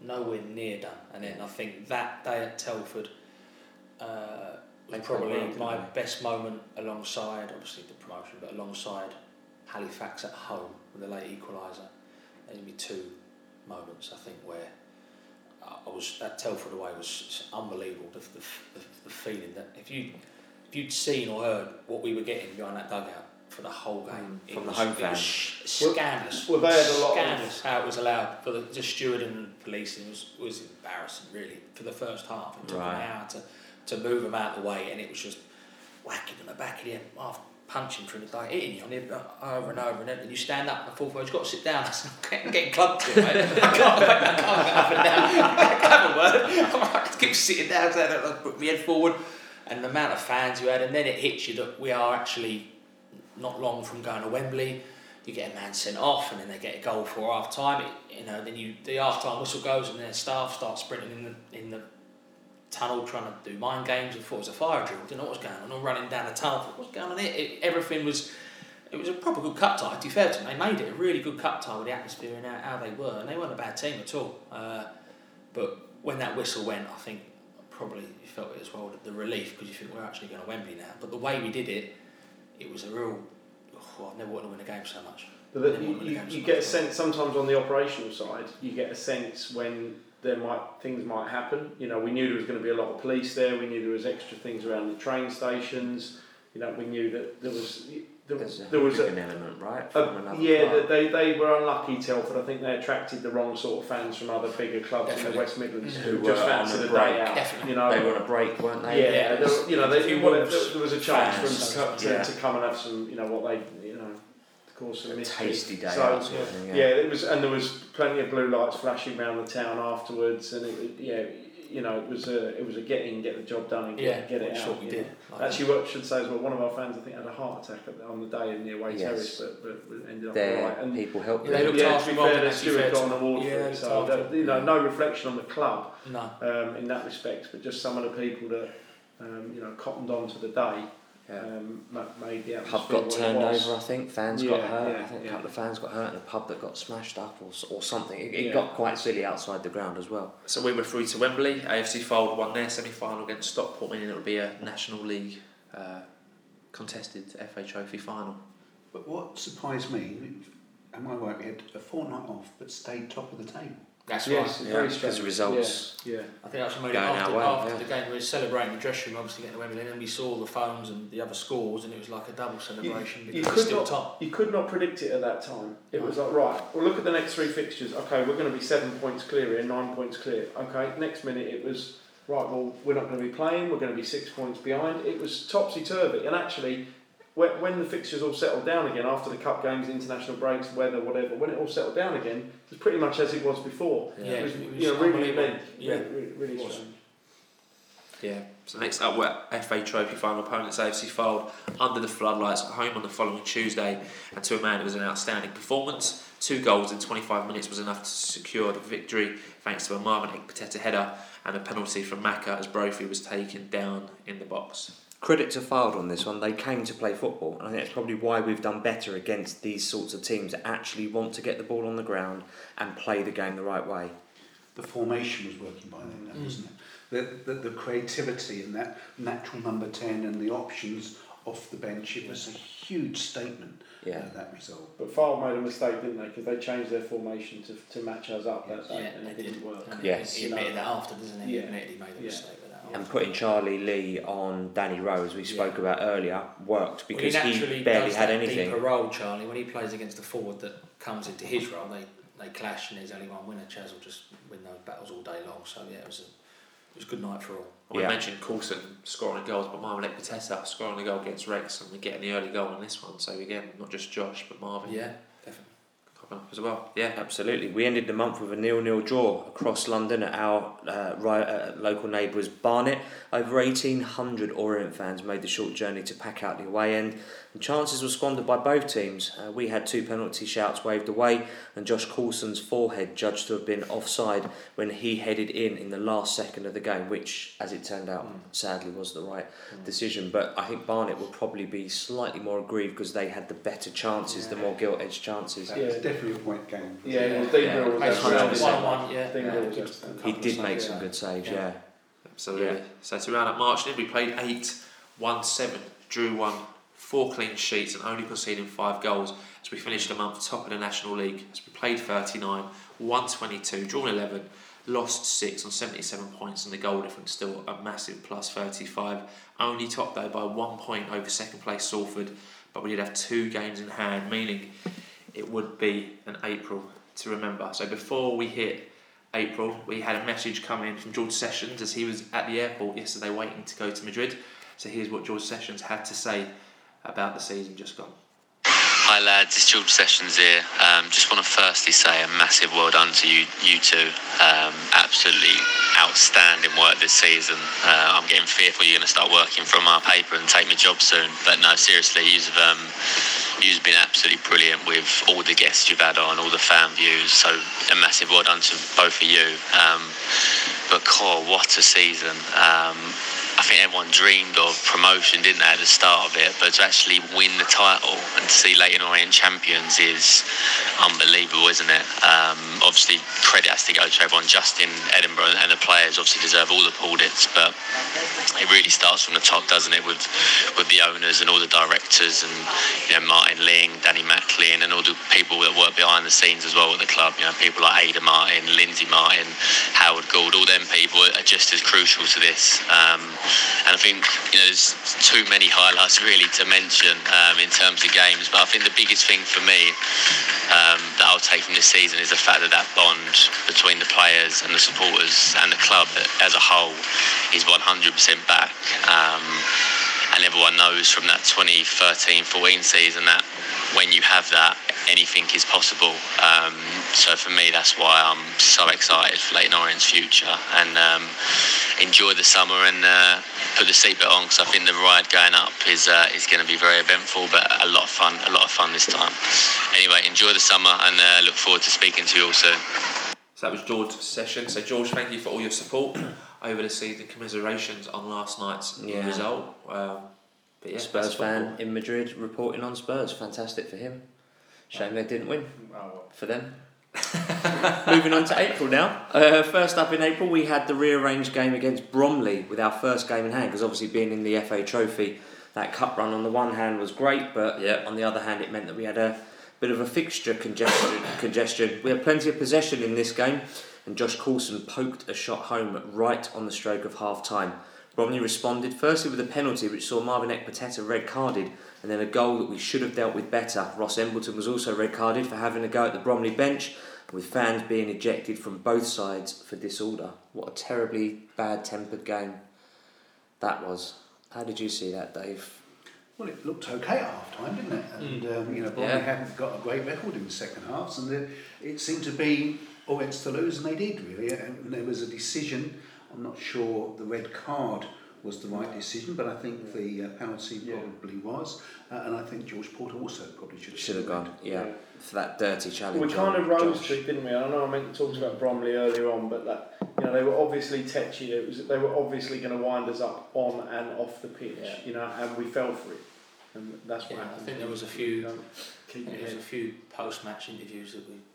Nowhere near done. And then I think that day at Telford uh, was probably my they? best moment alongside, obviously, the promotion, but alongside Halifax at home with the late equaliser. There would be two moments, I think, where I I was that Telford away was unbelievable. The, the, the, the feeling that if you if you'd seen or heard what we were getting behind that dugout for the whole game, Mm, from it the home it was fans. sh- Well- scandalous. well, they had a lot of- scandalous how it was allowed for the, the steward and policing was was embarrassing really for the first half. It took Right. an hour to to move them out of the way, and it was just whacking on the back of the head, half punching through the day, hitting you on uh, over and over, and then and you stand up in the fourth. You've got to sit down. I'm getting, clubbed here, mate. I can't, I can't get up and down. I can't have a word. I keep sitting down, put my head forward. And the amount of fans you had, and then it hits you that we are actually not long from going to Wembley. You get a man sent off, and then they get a goal for half time. It, you know, then you the half time whistle goes, and then staff start sprinting in the in the tunnel trying to do mind games. I thought it was a fire drill. Didn't know what was going on. All running down the tunnel. Thought, What's going on here? It, everything was. It was a proper good cup tie. To be fair to them, they made it a really good cup tie with the atmosphere and how, how they were, and they weren't a bad team at all. Uh, but when that whistle went, I think probably you felt it as well the relief because you think we're actually going to Wembley now. But the way we did it, it was a real. Oh, I've never wanted to win a game so much. But you, you, you get a sense sometimes on the operational side. You get a sense when there might things might happen. You know, we knew there was going to be a lot of police there. We knew there was extra things around the train stations. You know, we knew that there was there, There's there was a, an element, right? From another yeah, club. they, they were unlucky, Telford. I think they attracted the wrong sort of fans from other bigger clubs in the West Midlands Who who just were on fancied the the day out. Definitely. You know, they were on a break, weren't they? yeah, there, were- you know, they, few well, there, Wolves there was a chance fans, for them to, to, yeah. to come and have some, you know, what they, you know, cause some A mystery. tasty day So, out sort of thing, yeah. yeah. it was, and there was plenty of blue lights flashing around the town afterwards, and it, it- yeah, you know, it was a, it was a get in, get the job done, and get, Yeah, get it out. what we did. Like Actually, what I should say is, well, one of our fans, I think, had a heart attack on the day in the away Yes. terrace, but, but, but ended up Their alright. And people helped Yeah, they looked yeah, after to be him, fair, the they? steward got to an award them. for Yeah, it, so that, you know, Yeah. no reflection on the club no. um, in that respect, but just some of the people that um, you know cottoned on to the day Yeah. Um, made the Pub got turned over, I think. Fans got hurt. yeah, I think a yeah. couple of fans got hurt, and a pub that got smashed up or, or something. It, it Yeah. got quite silly outside the ground as well. So we were through to Wembley. AFC Fylde won their semi-final against Stockport, meaning it would be a National League uh, contested FA Trophy final. But what surprised me, am I right, we had a fortnight off but stayed top of the table. That's Yes, right. it's Yeah, very because the results- Yeah, yeah. I think that's when we Going after, our way, after yeah. the game we were celebrating the dressing room, obviously getting the Wembley, and then we saw the phones and the other scores, and it was like a double celebration You because we're could still not, top. you could not predict it at that time. It was like right. Well, look at the next three fixtures. Okay, we're going to be seven points clear here, nine points clear. Okay, next minute it was right. Well, we're not going to be playing. We're going to be six points behind. It was topsy turvy, and actually. When, when the fixtures all settled down again after the cup games, international breaks, weather, whatever, when it all settled down again, it was pretty much as it was before. Yeah, it was, it was you know, really unbelievable. unique. Yeah, really, really strange. Yeah. So next up, were FA Trophy final opponents AFC Fylde under the floodlights at home on the following Tuesday, and to a man it was an outstanding performance. Two goals in 25 minutes was enough to secure the victory, thanks to a Marvin Ekpiteta header and a penalty from Maka as Brophy was taken down in the box. Credit to Fylde on this one. They came to play football, and I think that's probably why we've done better against these sorts of teams that actually want to get the ball on the ground and play the game the right way. The formation was working by then, that, wasn't it? The, the, the creativity and that natural number 10 and the options off the bench, it was a huge statement, Yeah. uh, that result. But Fylde made a mistake, didn't they? Because they changed their formation to, to match us up that Yeah, and it didn't did. work. And Yes. he admitted that after, doesn't he? Yeah. He admitted he made a Yeah. mistake with that. And putting Charlie Lee on Danny Rowe, as we spoke about earlier, worked because well, he he, barely does had that anything. deeper role, Charlie. When he plays against a forward that comes into his role, they, they clash and there's only one winner. Chaz will just win those battles all day long. So yeah, it was a it was a good night for all. We Yeah. mentioned Coulson scoring goals, but Marvin Ekpiteta scoring a goal against Rex, and we're getting the early goal on this one. So again, not just Josh, but Marvin Yeah, definitely. coming up as well. Yeah. Absolutely. We ended the month with a nil-nil draw across London at our uh, ri- uh, local neighbours Barnet. Over 1,800 Orient fans made the short journey to pack out the away end. And chances were squandered by both teams. Uh, we had two penalty shouts waved away, and Josh Coulson's forehead judged to have been offside when he headed in in the last second of the game, which, as it turned out, sadly was the right decision. But I think Barnet will probably be slightly more aggrieved because they had the better chances, the more gilt-edged chances. That Yeah. was definitely a point game. Yeah, well, Yeah. Was Makes one one, yeah. Yeah, Brill was good- outstanding. He did make saves, some good saves, Yeah. yeah. Absolutely. Yeah. So to round up March, then we played eight, won seven, drew one, four clean sheets, and only conceding five goals. As we finished the month top of the National League, as we played 39, won 22, drawn 11, lost six on 77 points, and the goal difference still a massive plus 35. Only top though by one point over second place Salford, but we did have two games in hand, meaning it would be an April to remember. So before we hit April, we had a message come in from George Sessions as he was at the airport yesterday waiting to go to Madrid. So here's what George Sessions had to say about the season just gone. Hi lads, it's George Sessions here. Um, just want to firstly say a massive well done to you, you two. Um, absolutely outstanding work this season. Uh, I'm getting fearful you're going to start working from our paper and take my job soon. But no, seriously, you've um, you've been absolutely brilliant with all the guests you've had on, all the fan views. So a massive well done to both of you. Um, but Cor, what a season! I think everyone dreamed of promotion, didn't they, at the start of it? But to actually win the title and to see Leyton Orient champions is unbelievable, isn't it? Um, obviously, credit has to go to everyone Justin Edinburgh, and the players obviously deserve all the plaudits. But it really starts from the top, doesn't it, with with the owners and all the directors and you know Martin Ling, Danny Macklin, and all the people that work behind the scenes as well at the club. You know, people like Ada Martin, Lindsay Martin, Howard Gould. All them people are just as crucial to this. Um, and I think you know there's too many highlights really to mention um, in terms of games. But I think the biggest thing for me um, that I'll take from this season is the fact that that bond between the players and the supporters and the club as a whole is 100% back. Um, and everyone knows from that 2013-14 season that when you have that, anything is possible. Um, so for me, that's why I'm so excited for Leyton Orient's future and um, enjoy the summer and uh, put the seatbelt on because I think the ride going up is uh, is going to be very eventful, but a lot of fun, a lot of fun this time. Anyway, enjoy the summer and uh, look forward to speaking to you all soon. So that was George Sessions. So George, thank you for all your support over to see the season. Commiserations on last night's Yeah. result. Um, but yeah, Spurs fan in Madrid reporting on Spurs. Fantastic for him. Shame they didn't win Oh, for them. Moving on to April now. Uh, first up in April, we had the rearranged game against Bromley with our first game in hand because obviously being in the FA Trophy, that cup run on the one hand was great, but Yeah. on the other hand, it meant that we had a bit of a fixture congestion. congestion. We had plenty of possession in this game, and Josh Coulson poked a shot home right on the stroke of half time. Bromley responded firstly with a penalty which saw Marvin Ekpiteta red carded and then a goal that we should have dealt with better. Ross Embleton was also red carded for having a go at the Bromley bench with fans being ejected from both sides for disorder. What a terribly bad tempered game that was. How did you see that, Dave? Well, it looked okay at half time, didn't it? And um, you know, Bromley Yeah. hadn't got a great record in the second halves, and the, it seemed to be Orients to lose, and they did really. And there was a decision. I'm not sure the red card was the right decision, but I think the uh, penalty Yeah. probably was, uh, and I think George Porter also probably should have Should have gone, yeah, Yeah. for that dirty challenge. We kind of rose Josh. to it, didn't we? I know I meant to talk about Bromley earlier on, but that you know they were obviously tetchy. It was they were obviously going to wind us up on and off the pitch, Yeah. you know, and we fell for it, and that's what Yeah, I think there was a few- You know, There was a few post-match interviews that we, the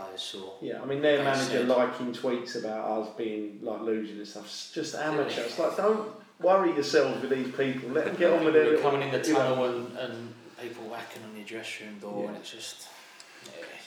players saw. Yeah, I mean their manager said- liking tweets about us being like losing and stuff. It's just amateur. It's like don't worry yourselves with these people. Let them get on with People their were little- coming in the you know. tunnel and, and people whacking on your dressing room door, Yeah. and it's just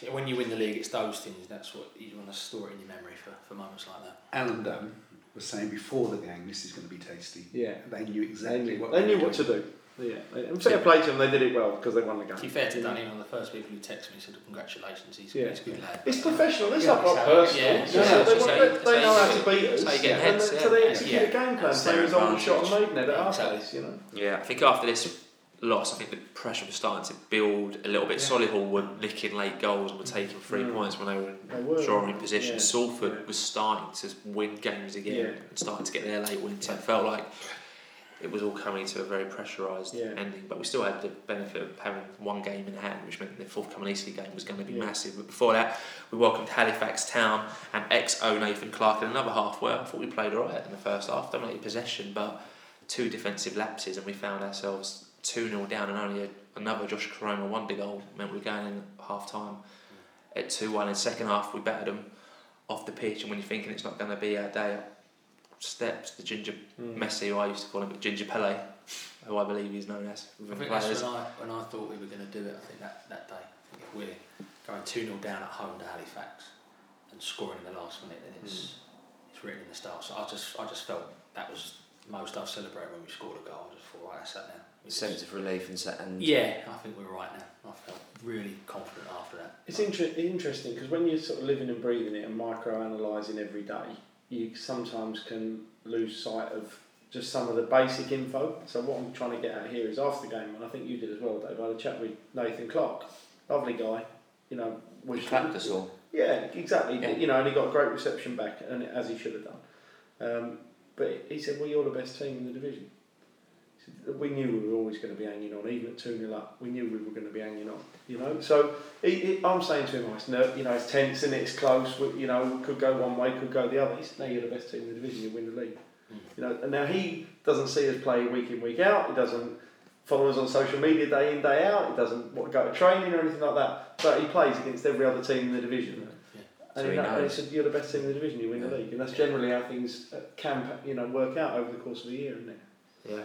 yeah, when you win the league, it's those things. That's what you want to store in your memory for, for moments like that. Alan Dunn was saying before the game, this is going to be tasty. Yeah, They knew they exactly knew, what they knew what to doing. do. Yeah, and fair play to them. They did it well because they won the game. To be fair to You know? Danny, one of the first people who texted me said congratulations. He's, Yeah. he's a good lad. It's professional. It's Yeah, not like personal. yeah, It's yeah, yeah, that they, that's want- how they, you- they know that's how how to beat us. that's how you get and heads, they- yeah. So they execute Yeah. a game plan. That's So their he's on shot and advantage. Maidenhead at our Exactly. place, you know. Yeah, I think after this loss, I think the pressure was starting to build a little bit. Yeah. Solihull were nicking late goals and were taking three Mm. points when they were They were. drawing position. Yeah. Salford Yeah. was starting to win games again Yeah. and starting to get their late wins. So it felt like it was all coming to a very pressurised Yeah. ending. But we still had the benefit of having one game in hand, which meant the forthcoming Eastleigh game was going to be Yeah. massive. But before that, we welcomed Halifax Town and ex-O Nathan Clarke in another half where I thought we played all right in the first half, dominated possession, but two defensive lapses and we found ourselves 2 0 down and only a, another Josh Koroma wonder goal meant we were going in half time at 2 1. In second half, we battered them off the pitch, and when you're thinking it's not going to be our day, steps the Ginger Mm. Messi, who I used to call him, but Ginger Pele, who I believe he's known as. I think players. that's when I, when I thought we were going to do it. I think that, that day. I think if we're going 2 0 down at home to Halifax and scoring in the last minute, then it's, it's written in the stars. So I just, I just felt that was most I've celebrated when we scored a goal. I just thought, right, that's that now. It's- sense of relief and set and yeah, I think we're right now. I felt really confident after that. It's inter- interesting because when you're sort of living and breathing it and micro-analysing every day, you sometimes can lose sight of just some of the basic info. So what I'm trying to get at here is after the game, and I think you did as well, Dave. I had a chat with Nathan Clarke, lovely guy. You know, wished clapped us all. Yeah, exactly. Yeah. You know, and he got a great reception back, and as he should have done. Um, but he said, "Well, you're the best team in the division." We knew we were always going to be hanging on, even at two 0 up. We knew we were going to be hanging on. You know, so he, he, I'm saying to him, "Oh, it's ner- you know, it's tense and it's close. We, you know, could go one way, could go the other." He said, "No, you're the best team in the division. You win the league." You know, and now he doesn't see us play week in week out. He doesn't follow us on social media day in day out. He doesn't want to go to training or anything like that. But he plays against every other team in the division. Yeah. And, So he and he said, "You're the best team in the division. You win the league." And that's generally how things uh, can, you know, work out over the course of the year, isn't it? Yeah.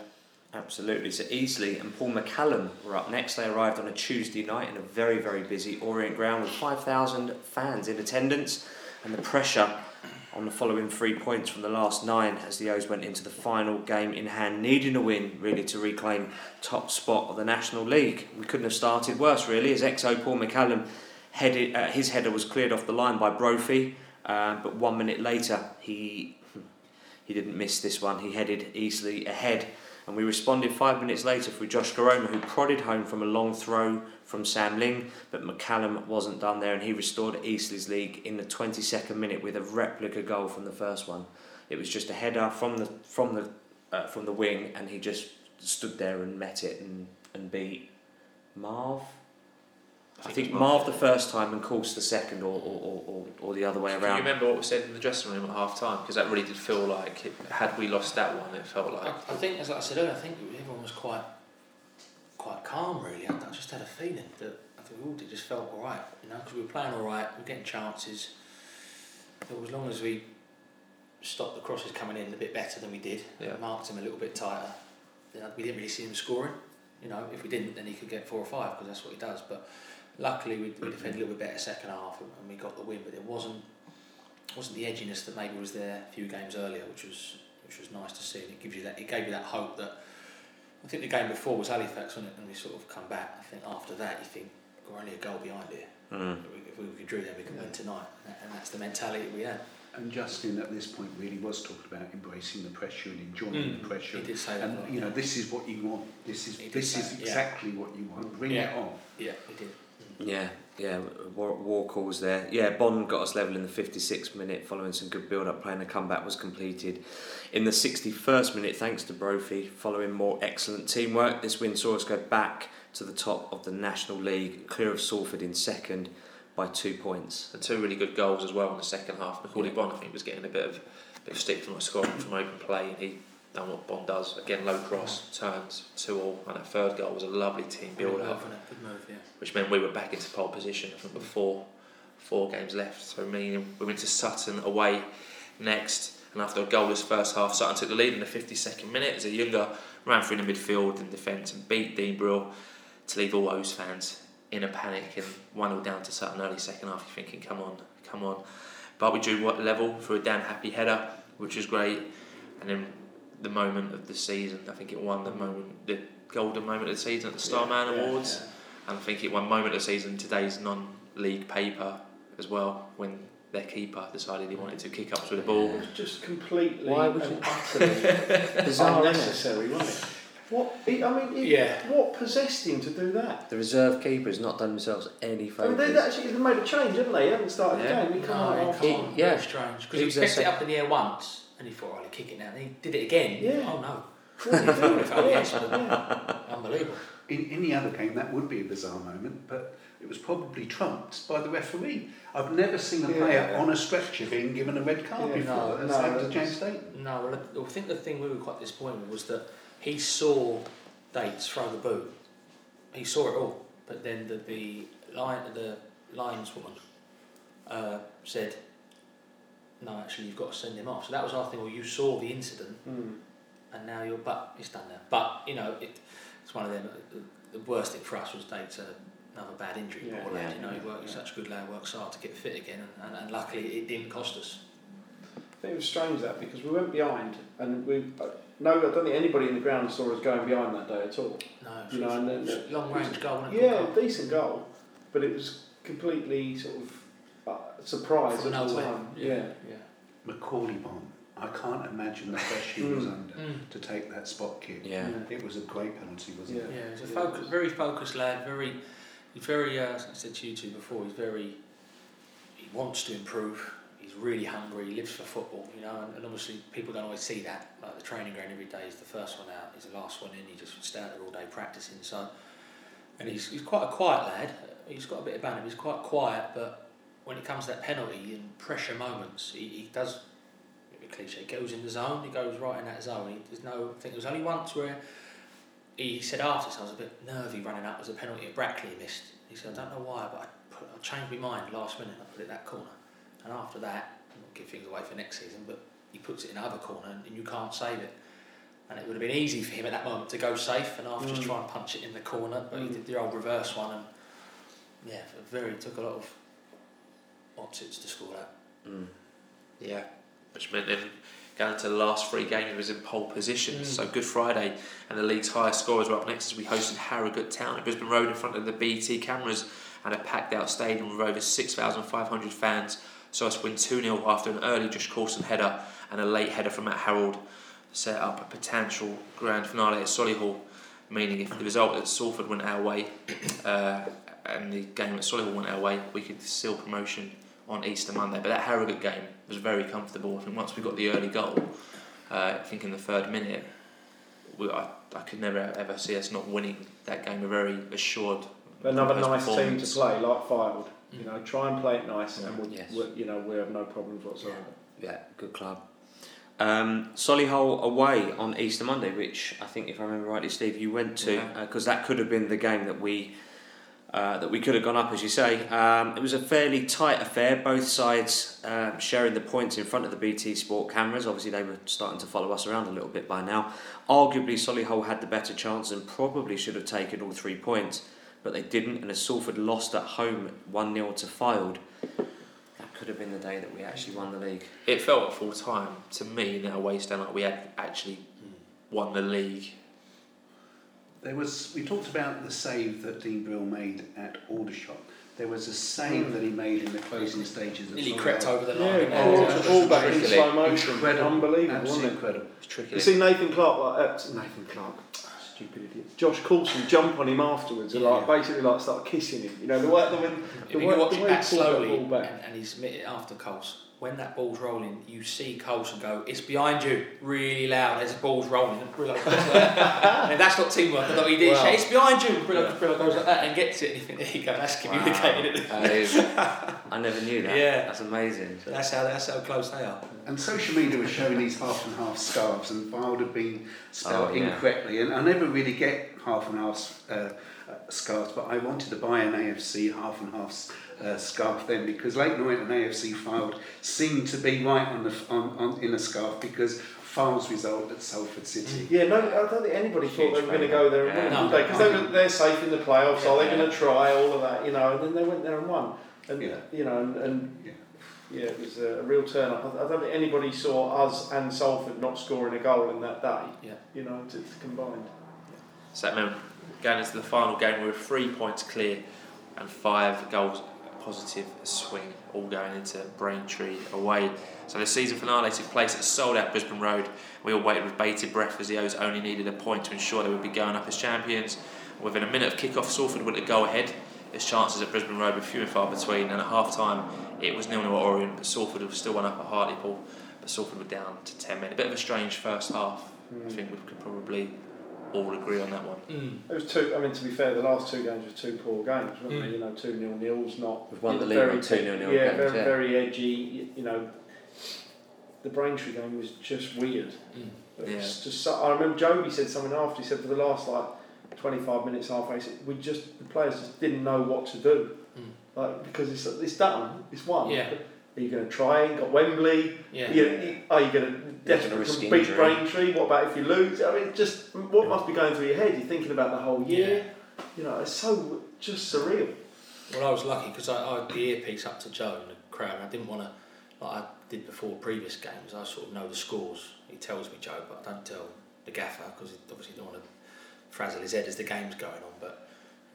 Absolutely. So Eastleigh and Paul McCallum were up next. They arrived on a Tuesday night in a very, very busy Orient ground with 5,000 fans in attendance and the pressure on the following three points from the last nine as the O's went into the final game in hand, needing a win really to reclaim top spot of the National League. We couldn't have started worse really as XO Paul McCallum headed, uh, his header was cleared off the line by Brophy, uh, but one minute later he he didn't miss this one. He headed easily ahead and we responded five minutes later through Josh Koroma, who prodded home from a long throw from Sam Ling, but McCallum wasn't done there, and he restored Eastleigh's league in the 22nd minute with a replica goal from the first one. It was just a header from the from the uh, from the wing, and he just stood there and met it and, and beat Marv. I think Marv the first time and Course the second, or, or, or, or, or the other way around. Can you remember what was said in the dressing room at half time? Because that really did feel like, it, had we lost that one, it felt I, like. I think, as I said earlier, I think everyone was quite, quite calm. Really, I, I just had a feeling that I think we all did, just felt all right. You know, because we were playing all right, we were getting chances. But as long as we stopped the crosses coming in a bit better than we did, Yeah. marked him a little bit tighter, then we didn't really see him scoring. You know, if we didn't, then he could get four or five because that's what he does. But luckily, we, we defended a little bit better second half and, and we got the win. But it wasn't wasn't the edginess that maybe was there a few games earlier, which was which was nice to see. And it gives you that it gave you that hope that I think the game before was Halifax, wasn't it? And we sort of come back. I think after that, you think we're only a goal behind here. Mm. If we, if we drew there, we can win tonight, and that's the mentality we had. And Justin at this point really was talking about embracing the pressure and enjoying Mm. the pressure. He did say that. a lot, And you know, yeah. this is what you want. This is this say is it, yeah. exactly what you want. Bring Yeah. it on. yeah, he did. Yeah, yeah, war, war calls there. Yeah, Bonne got us level in the 56th minute following some good build up play, and the comeback was completed in the 61st minute thanks to Brophy. Following more excellent teamwork, this win saw us go back to the top of the National League, clear of Salford in second by two points. And two really good goals as well in the second half. Macauley Bonne, I think, was getting a bit of bit of stick from scoring from open play, and he done what Bonne does. Again, low cross, turns, two all, and that third goal was a lovely team build Good up, move, innit? Good move, yeah. which meant we were back into pole position. I think before four games left. So me, we went to Sutton away next, and after a goalless first half, Sutton took the lead in the 52nd minute as a younger ran through the midfield and defence and beat Dean Brill to leave all those fans in a panic and 1 0 down to Sutton early second half. You're thinking, come on, come on. But we drew what level for a Dan Happe header, which was great. And then the moment of the season, I think it won the moment, the golden moment of the season at the Starman Yeah, Awards. And I think it won moment of the season today's non league paper as well when their keeper decided he wanted to kick up to the ball. It was just completely Why would and you- utterly Bizarre, innit? unnecessary, wasn't it? What? I mean, it, Yeah. what possessed him to do that? The reserve keeper has not done themselves any I mean, they've actually they've made a change, haven't they? They haven't started Yeah. the game. He come No, on come after- He- on, yeah. very strange. Because He he, was picked it up in the air once, and he thought, "Oh, he'll kick it now." And he did it again. Yeah. Oh no! What are you doing? Yes, yeah. Unbelievable. In any other game, that would be a bizarre moment, but it was probably trumped by the referee. I've never seen a Yeah. player on a stretcher being given a red card Yeah, before. no, That's no, happened to James Dayton. No, well, I- I think the thing we were quite disappointed with was that he saw Dates throw the boot. He saw it all, but then the the line the lineswoman uh, said, "No, actually, you've got to send him off." So that was our thing. Well, you saw the incident, Hmm. and now you're but it's done now. But you know, it, it's one of them. The, the worst thing for us was Dates another bad injury. Yeah, poor lad, yeah, you know, he worked. He's such a good lad. Works hard to get fit again, and, and, and luckily it didn't cost us. I think it was strange that because we went behind and we uh, no, I don't think anybody in the ground saw us going behind that day at all. No, You know, and then long range goal. Yeah, Good goal. decent goal, but it was completely sort of surprise From at the nowhere. time. Yeah. yeah. Macauley Bonne. I can't imagine the pressure he was Mm. under Mm. to take that spot kick. Yeah. It was a great penalty, wasn't it? Yeah, he's a focus, very focused lad. Very, he's very. Uh, as I said to you two before, he's very. He wants to improve. He's really hungry. He lives for football, you know. And, and obviously, people don't always see that. Like the training ground every day is the first one out. He's the last one in. He just stay out there all day practicing. So, and he's he's quite a quiet lad. He's got a bit of banter. He's quite quiet, but when it comes to that penalty and pressure moments, he, he does. cliche. Goes in the zone. He goes right in that zone. He, there's no. I think there was only once where he said after, so I was a bit nervy running up. Was a penalty at Brackley he missed. He said, I don't know why, but I, put, I changed my mind last minute. I put it that corner, and after that, I won't give things away for next season, but he puts it in the other corner, and, and you can't save it. And it would have been easy for him at that moment to go safe and after just mm. try and punch it in the corner, but he mm. did the old reverse one, and yeah, very took a lot of opposites to score that. Mm. Yeah, which meant then going to the last three games was in pole position. So Good Friday and the league's highest scorers were up next as we hosted Harrogate Town at Brisbane Road in front of the BT cameras and a packed out stadium with over 6,500 fans. So us win 2 0 after an early Josh Coulson header and a late header from Matt Harrold set up a potential grand finale at Solihull, meaning if the result at Salford went our way uh, and the game at Solihull went our way, we could seal promotion on Easter Monday. But that Harrogate game was very comfortable. I think once we got the early goal, uh, I think in the third minute, we, I, I could never ever see us not winning that game. We're very assured. Another composed nice team to play, like Firewood. You know, try and play it nice, and we'll, Yes. we'll, you know we have no problems whatsoever. Yeah, good club. Um, Solihull away on Easter Monday, which I think, if I remember rightly, Steve, you went to Yeah. because that could have been the game that we uh, that we could have gone up, as you say. Um, it was a fairly tight affair, both sides um, sharing the points in front of the BT Sport cameras. Obviously, they were starting to follow us around a little bit by now. Arguably, Solihull had the better chance and probably should have taken all three points, but they didn't. And as Salford lost at home 1 0 to Fylde, that could have been the day that we actually won the league. It felt at full time to me in our waste stand like we had actually won the league. There was we talked about the save that Dean Brill made at Aldershot. There was a save that he made in the closing stages of Nearly Solihull. crept over the line. Yeah, Oh, all, yeah. all back in slow motion, Incredible, unbelievable, absolutely wasn't it? incredible. It's tricky. You see Nathan Clark, like uh, Nathan Clark, stupid idiot. Josh Coulson jump on him afterwards and like Yeah. basically like start kissing him. You know the way the way, If the you way, watch the it way back he pulled slowly ball back. and, and he's it after Coles, when that ball's rolling, you see Coulson go, it's behind you, really loud as the ball's rolling. And Brillo goes like that. and that's not teamwork, although he did Wow. say, it's behind you. Brillo, Brillo goes like that and gets it. And you think, there you go, that's communicated. it. That is, I never knew that. Yeah. That's amazing. That's how, that's how close they are. And social media was showing these half and half scarves, and Fylde had been spelled Oh, yeah. incorrectly. And I never really get half and half uh, uh, scarves, but I wanted to buy an AFC half and half uh, scarf then because late night and AFC Filed seemed to be right on the on, on in a scarf because Fylde's result at Salford City. Yeah, no, I don't think anybody thought they were going to go there and Yeah. win, No. did they? Because they were, they're safe in the playoffs, so Yeah. they're going to try all of that, you know. And then they went there and won, and Yeah. you know, and, and Yeah. yeah, it was a, a real turn up. I, I don't think anybody saw us and Salford not scoring a goal in that day. Yeah. You know, to, to combined. So that meant going into the final game, we were three points clear and five goals positive swing, all going into Braintree away. So the season finale took place at sold out Brisbane Road. We all waited with bated breath as the O's only needed a point to ensure they would be going up as champions. Within a minute of kick-off, Salford went to go ahead. His chances at Brisbane Road were few and far between, and at half time it was nil nil at Orient, but Salford was still one up at Hartlepool. But Salford were down to 10 men. A bit of a strange first half. I hmm. think we could probably all agree on that one. Mm. It was two. I mean, to be fair, the last two games were two poor games, weren't Mm. they? You know, two nil nils, not We've won the league very on 2-0 nil Yeah, games, very yeah. very edgy. You, you know, the Braintree game was just weird. Mm. Yeah. just so, I remember Jobi said something after. He said for the last like twenty five minutes, halfway, we just the players just didn't know what to do. Mm. Like because it's it's done, it's won. Yeah. Are you going to try? You got Wembley. Yeah. You, you- are you going to desperate risk to beat injury. Braintree? What about if you lose? I mean, just what must be going through your head? You're thinking about the whole year. Yeah. You know, it's so just surreal. Well, I was lucky because I, I had the earpiece up to Joe in the crowd. I didn't want to, like I did before previous games. I sort of know the scores. He tells me Joe, but I don't tell the gaffer because he obviously don't want to frazzle his head as the game's going on. But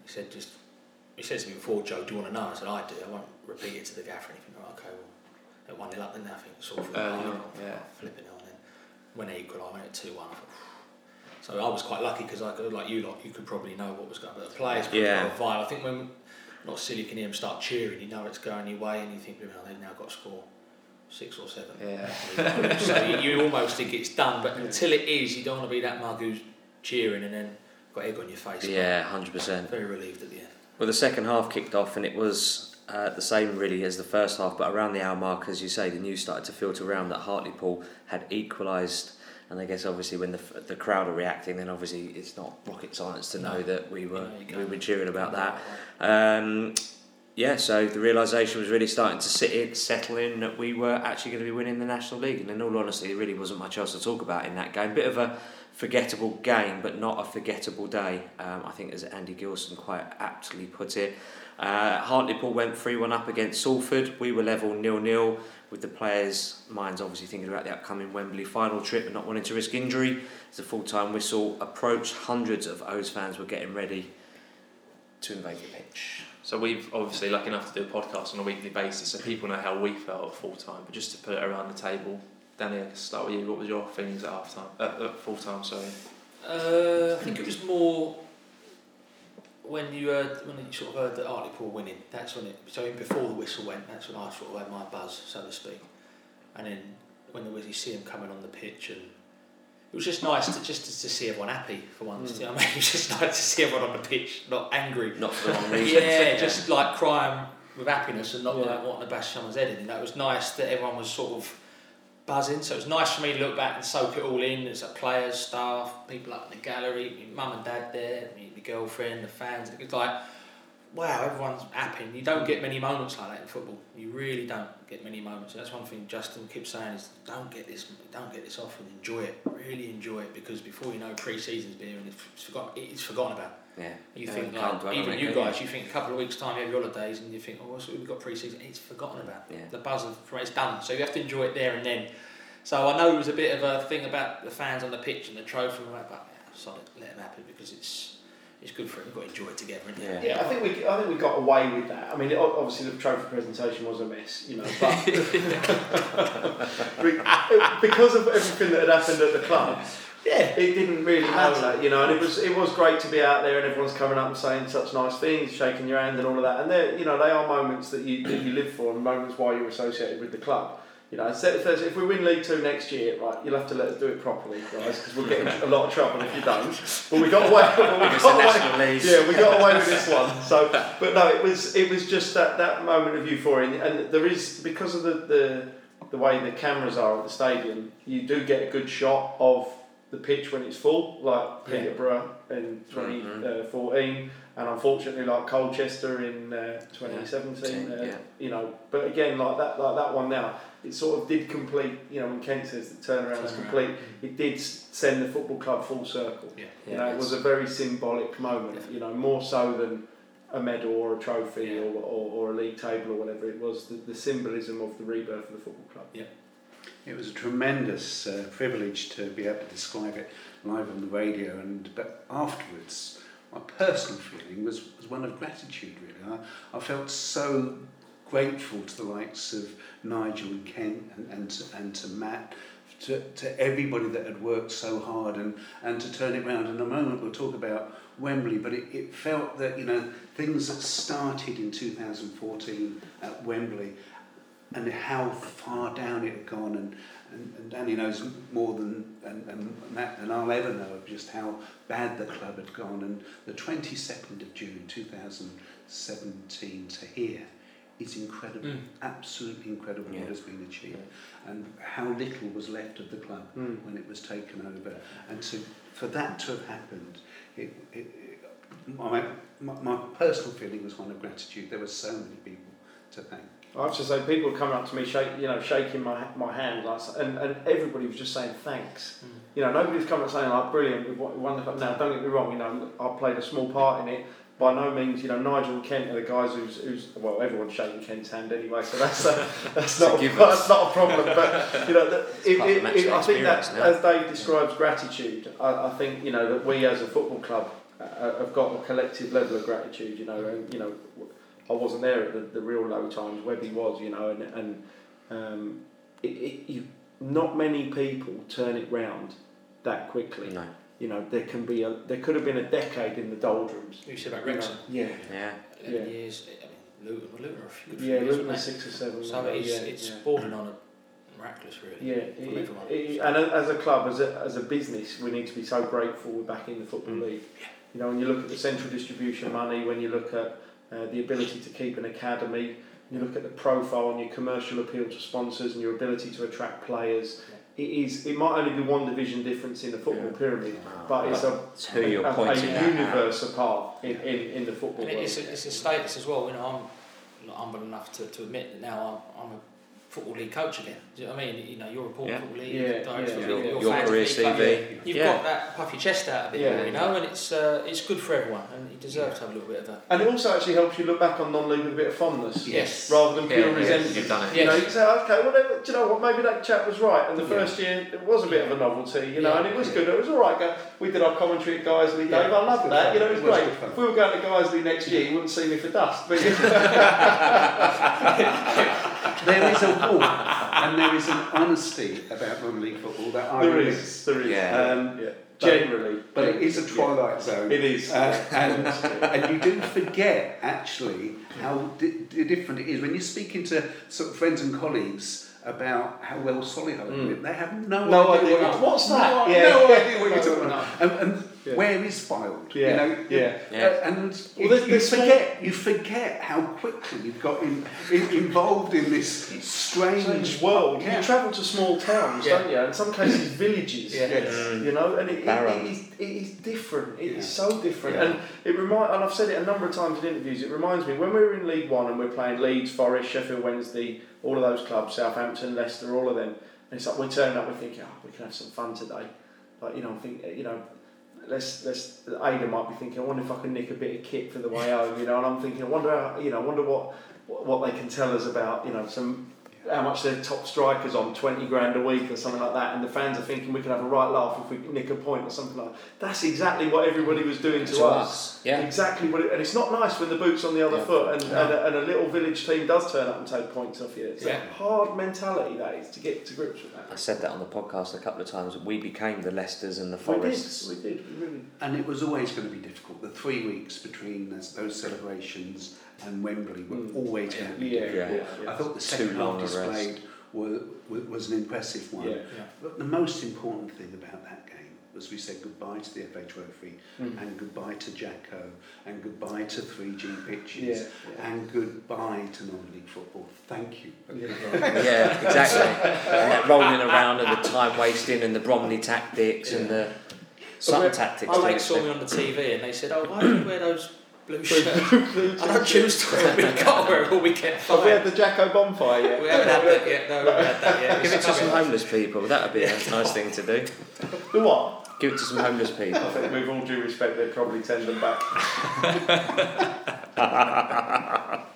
he said just, he said to me before, Joe, do you want to know? I said I do. I won't repeat it to the gaffer or anything. Right, okay, well, at one nil up, then I think sort of Early oh, yeah. flipping on. Then when they equal, I went at two one. So I was quite lucky because I could, like you lot, you could probably know what was going. But the players, probably Yeah. got a vibe. I think when not silly, you can hear them start cheering. You know it's going your way, and you think, oh, they've now got to score six or seven. Yeah. so you, you almost think it's done, but until it is, you don't want to be that mug who's cheering and then got egg on your face. Yeah, hundred percent. Very relieved at the end. Well, the second half kicked off, and it was uh, the same really as the first half, but around the hour mark, as you say, the news started to filter around that Hartlepool had equalised. And I guess obviously when the the crowd are reacting, then obviously it's not rocket science to know No. that we were we were cheering about that. Um, yeah, so the realisation was really starting to sit in, settle in that we were actually going to be winning the National League. And in all honesty, there really wasn't much else to talk about in that game. Bit of a forgettable game, but not a forgettable day. Um, I think, as Andy Gilson quite aptly put it. Uh, Hartlepool went 3 1 up against Salford. We were level nil nil, with the players' minds obviously thinking about the upcoming Wembley final trip and not wanting to risk injury. As the full time whistle approached, hundreds of O's fans were getting ready to invade the pitch. So we've obviously lucky enough to do a podcast on a weekly basis, so people know how we felt at full time. But just to put it around the table, Danny, I can start with you. What was your feelings at half time? At, at full time, sorry. Uh, I think it was more when you heard when you sort of heard that Hartlepool were winning. That's when it. So even before the whistle went, that's when I sort of had my buzz, so to speak. And then when the whistle, you see them coming on the pitch, and it was just nice to just to, to see everyone happy for once. Mm. You know what I mean? It was just nice to see everyone on the pitch, not angry. Not for the wrong reasons. Yeah, just like crying with happiness and not Yeah. like wanting to bash someone's head in. You know, it was nice that everyone was sort of buzzing. So it was nice for me to look back and soak it all in. There's like players, staff, people up in the gallery, mum and dad there, my girlfriend, the fans. It was like, wow, everyone's happy. You don't get many moments like that in football. You really don't get many moments. And that's one thing Justin keeps saying is don't get this, don't get this off and enjoy it. Really enjoy it because before you know, pre-season's here and it's forgotten. It's forgotten about. Yeah. You Yeah, think like even you guys, you think a couple of weeks time you have your holidays and you think, oh, what's we've got pre-season? It's forgotten about. Yeah. The buzz of it's done, so you have to enjoy it there and then. So I know it was a bit of a thing about the fans on the pitch and the trophy and all that, but yeah, solid, let them happen because it's it's good for it. We've got to enjoy it together. Isn't? Yeah. Yeah, I think we I think we got away with that. I mean, o- obviously the trophy presentation was a mess, you know, but because of everything that had happened at the club, yeah, it didn't really matter, you know. And it was it was great to be out there and everyone's coming up and saying such nice things, shaking your hand and all of that. And they you know they are moments that you that you live for and moments why you're associated with the club. You know, so if, we win League Two next year, right, you'll have to let us do it properly, guys, because we'll get in a lot of trouble if you don't. But we got away. But we got away yeah, we got away with this one. So, but no, it was it was just that, that moment of euphoria, and, and there is because of the, the the way the cameras are at the stadium, you do get a good shot of the pitch when it's full, like Yeah. Peterborough in twenty Mhm. fourteen, and unfortunately like Colchester in uh, twenty seventeen. Yeah. Uh, Yeah. You know, but again, like that like that one now, it sort of did complete. You know, when Kent says the turnaround is complete, it did send the football club full circle. Yeah. You know, it was a very symbolic moment, you know, more so than a medal or a trophy Yeah. or, or, or a league table or whatever. It was the, the symbolism of the rebirth of the football club. It was a tremendous uh, privilege to be able to describe it live on the radio, and but afterwards, my personal feeling was, was one of gratitude. Really, I, I felt so grateful to the likes of Nigel and Kent and and to, and to Matt. To, to everybody that had worked so hard and, and to turn it round. In a moment, we'll talk about Wembley, but it, it felt that you know things that started in 2014 at Wembley and how far down it had gone and, and, and Danny knows more than and, and Matt I'll ever know of just how bad the club had gone and the 22nd of June 2017 to here is incredible Mm. absolutely incredible Yeah. what has been achieved and how little was left of the club Mm. when it was taken over and to for that to have happened it, it, it my, my, my personal feeling was one of gratitude there were so many people to thank I have to say, people were coming up to me, shake, you know, shaking my my hand, like, and, and everybody was just saying thanks. You know, nobody was coming up saying like, brilliant, we've won won the cup. Now, don't get me wrong, you know, I played a small part in it. By no means, you know, Nigel and Kent are the guys who's, who's well, everyone's shaking Kent's hand anyway, so that's a, that's not a, that's not a problem. But you know, that, it, it, it, I think that now. as Dave describes gratitude, I, I think you know that we as a football club uh, have got a collective level of gratitude. You know, and you know, I wasn't there at the, the real low times. Webby was, you know, and and um, it, it, you, not many people turn it round that quickly. No. You know, there can be a there could have been a decade in the doldrums. You said about you. Wrexham, Yeah, Yeah. eleven Yeah. years. I mean, Luton, well, Luton are a few yeah, years, Luton weren't was they? six or seven. So it's yeah, it's yeah. bordering on a miraculous, really. Yeah, from it, it, and as a club, as a, as a business, we need to be so grateful we're back in the Football Mm. League. You know, when you look at the central distribution money, when you look at uh, the ability to keep an academy. You look at the profile and your commercial appeal to sponsors and your ability to attract players. It is. It might only be one division difference in the football pyramid, but it's a, It's who you're a, a pointing at. universe apart in, in, in the football And world. it's a, it's a status as well. You know, I'm not humble enough to, to admit that now I'm, I'm a football league coach again. Do you know what I mean? You know, you're a Port Yeah. football league Yeah, director, yeah, of yeah. football, Your, you're your fans of career. CV. You've yeah. got that puff your chest out of it, Yeah. you know, and it's uh, it's good for everyone, and you deserve to have a little bit of that. And it also actually helps you look back on non-league with a bit of fondness, yes. rather than Yeah, pure yeah, resentment. you've done it. You know, you say, okay, well, then, do you know what? Maybe that chap was right. And the Yeah. first year, it was a bit of a novelty, you know, Yeah. and it was good. It was all right. We did our commentary at Guiseley, Yeah. Dave. I loved Good that. fun. You know, it was It was great. If we were going to Guiseley next year, you wouldn't see me for dust. But There is a warmth and there is an honesty about Roman League football that I there really- is, there is. Yeah. Um, generally, But it is a twilight zone. It is. Uh, and, and you do forget, actually, how di- di- different it is. When you're speaking to sort of friends and colleagues about how well Solihull are doing, they have no, No idea. idea what what- you're- what's that? No, Yeah. no idea what you're talking about. And, and Yeah. where is Fylde? Yeah, You know, yeah. Yeah. Uh, and you, Well, there's- you there's small- forget, you forget how quickly you've got in, in, involved in this strange strange world. Yeah. You travel to small towns, Yeah. don't you? In some cases, villages. Yeah. You know, and it, it, it, is, it is different. It is Yeah. so different, Yeah. and it remind. And I've said it a number of times in interviews. It reminds me when we were in League One and we're playing Leeds, Forest, Sheffield Wednesday, all of those clubs, Southampton, Leicester, all of them. And it's like we turn up, we think, oh, we can have some fun today. Like you know, I think you know. Let's let's. Ada might be thinking. I wonder if I can nick a bit of kit for the way home. You know, and I'm thinking. I wonder how. You know, I wonder what what they can tell us about. You know, some how much their top strikers on 20 grand a week or something like that and the fans are thinking we can have a right laugh if we nick a point or something like that. That's exactly what everybody was doing to, To us. us, yeah. Exactly what it, and it's not nice when the boot's on the other Yeah. foot and, and, a, and a little village team does turn up and take points off you. It's Yeah. a hard mentality that is to get to grips with that I said that on the podcast a couple of times. We became the Leicesters and the Forests We did, we did, we really And it was always going to be difficult. The three weeks between those, those celebrations and Wembley were Mm. always going to be yeah, difficult. yeah, Yeah. yeah. I thought the Too second long half displayed was, was an impressive one. Yeah. But the most important thing about that game was we said goodbye to the FA Trophy Mm. and goodbye to Jacko and goodbye to 3G pitches Yeah, yeah. and goodbye to non-league football. Thank you. Yeah. yeah, exactly. and that rolling around and the time wasting and the Bromley tactics and the Sutton But tactics. My to mate an saw me on the TV and they said, "Oh, why do you wear those blue shirts?" I don't choose to wear them. We can't wear it all weekend. Have we had the Jacko bonfire yet? We haven't had that yet. No, we haven't had that yet. Give it to some homeless people. That would be a nice thing to do. The what? Give it to some homeless people. I think with all due respect, they'd probably send them back.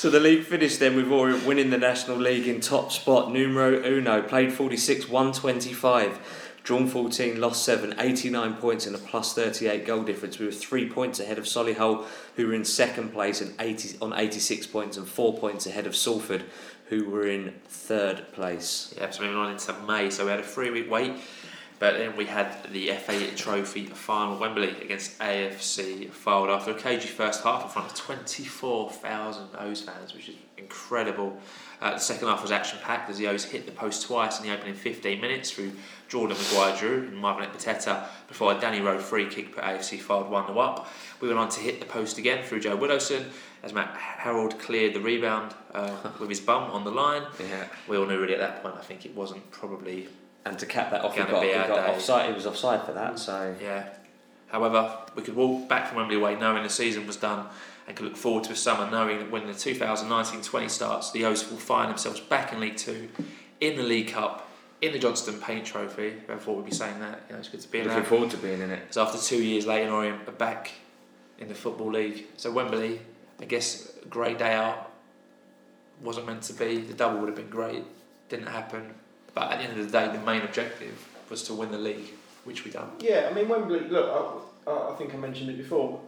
So the league finished then with Orient winning the National League in top spot, numero uno, played 46, 125, drawn 14, lost 7, 89 points and a plus 38 goal difference. We were three points ahead of Solihull, who were in second place and 80, on 86 points, and four points ahead of Salford, who were in third place. Yeah, so moving on into May, so we had a three week wait, but then we had the FA Trophy final Wembley against AFC Fylde after a cagey first half in front of 24,000 O's fans, which is incredible. Uh, the second half was action packed as the O's hit the post twice in the opening 15 minutes through Jordan Maguire Drew and Marvin Ekpiteta before a Danny Rowe free kick put AFC Fylde 1 0 up. We went on to hit the post again through Joe Widdowson as Matt Harrold cleared the rebound uh, with his bum on the line. Yeah. We all knew really at that point. I think it wasn't probably And to cap that off, he got, he got offside. He was offside for that. So yeah. However, we could walk back from Wembley away knowing the season was done and can look forward to a summer knowing that when the 2019-20 starts, the O's will find themselves back in League Two, in the League Cup, in the Johnston Paint Trophy. I thought we'd be saying that. You know, it's good to be in looking that. forward to being in it. So after two years, Leyton Orient are back in the Football League. So Wembley, I guess, a great day out. Wasn't meant to be. The double would have been great. Didn't happen. But at the end of the day, the main objective was to win the league, which we done. Yeah, I mean Wembley. Look, I, I think I mentioned it before.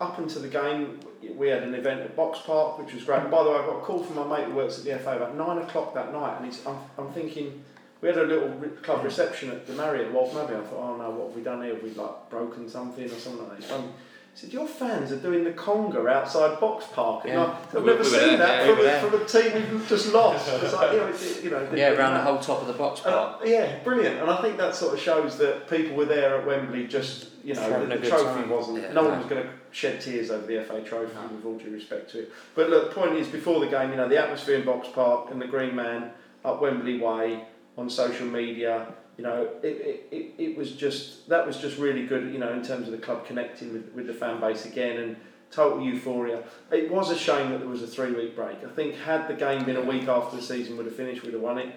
Up until the game, we had an event at Box Park, which was great. And by the way, I got a call from my mate who works at the FA about nine o'clock that night, and he's, I'm, I'm thinking we had a little club reception at the Marriott, Waltham Abbey. I thought, oh no, what have we done here? Have we like broken something or something like that? He. He said, your fans are doing the conga outside Box Park. And Yeah. I, I've We- never we seen there, that yeah, from, we a, from a team we've just lost. It's like, you know, it, you know, Yeah, around the whole top of the box uh, yeah, brilliant. And I think that sort of shows that people were there at Wembley just, you know, the, the trophy time. wasn't. Yeah. no one was going to shed tears over the FA Trophy, No. with all due respect to it. But look, the point is, before the game, you know, the atmosphere in Box Park and the Green Man up Wembley Way on social media. You know, it, it, it, it was just that was just really good. You know, in terms of the club connecting with, with the fan base again and total euphoria. It was a shame that there was a three week break. I think had the game been a week after the season would have finished, we'd have won it.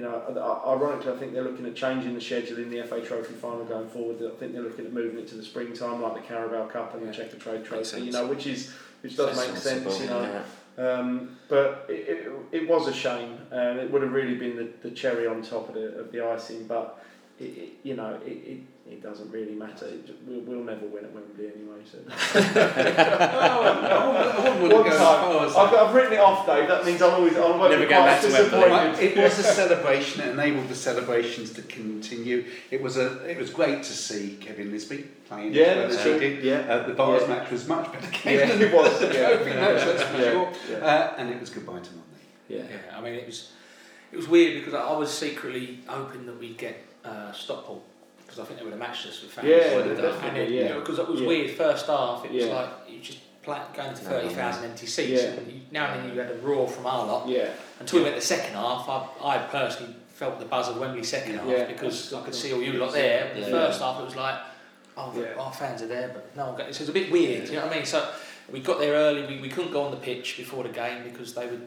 You know, ironically, I think they're looking at changing the schedule in the FA Trophy final going forward. I think they're looking at moving it to the springtime, like the Carabao Cup and the Yeah. Checkatrade Trophy. You know, which is which does make Sensible, sense. You know, yeah. um, but it, it, it was a shame, and it would have really been the, the cherry on top of the, of the icing. But it, it, you know, it, it, it doesn't really matter. It, we'll, we'll never win at Wembley anyway. So. I wouldn't One go as time, far as I've, I've written it off, Dave. That means I'll always I'll Never be go back to Wembley. disappointed. It was a celebration. It enabled the celebrations to continue. It was a. It was great to see Kevin Lisbie playing. Yeah, well that's true. did. Yeah. Uh, the bars Yeah. match was much better Yeah, than it was, the yeah. trophy match. That's for Yeah. sure. Yeah. Uh, and it was goodbye to Monday. Yeah. Yeah, I mean it was it was weird because I I was secretly hoping that we'd get uh, Stockport because I think they would have matched us with fans. Yeah, Would have definitely, and yeah. you know, because it was Yeah. weird. First half, it was Yeah. like you just play, going to thirty thousand empty seats. Yeah. And you, now and then you had a roar from our lot. Yeah. Until we went the second half, I, I personally felt the buzz of Wembley second half Yeah. because I could see all you lot there. The Yeah. first half, it was like, oh, the- Yeah. our fans are there, but no one got. So it was a bit weird. You know what I mean? So we got there early. We, we couldn't go on the pitch before the game because they were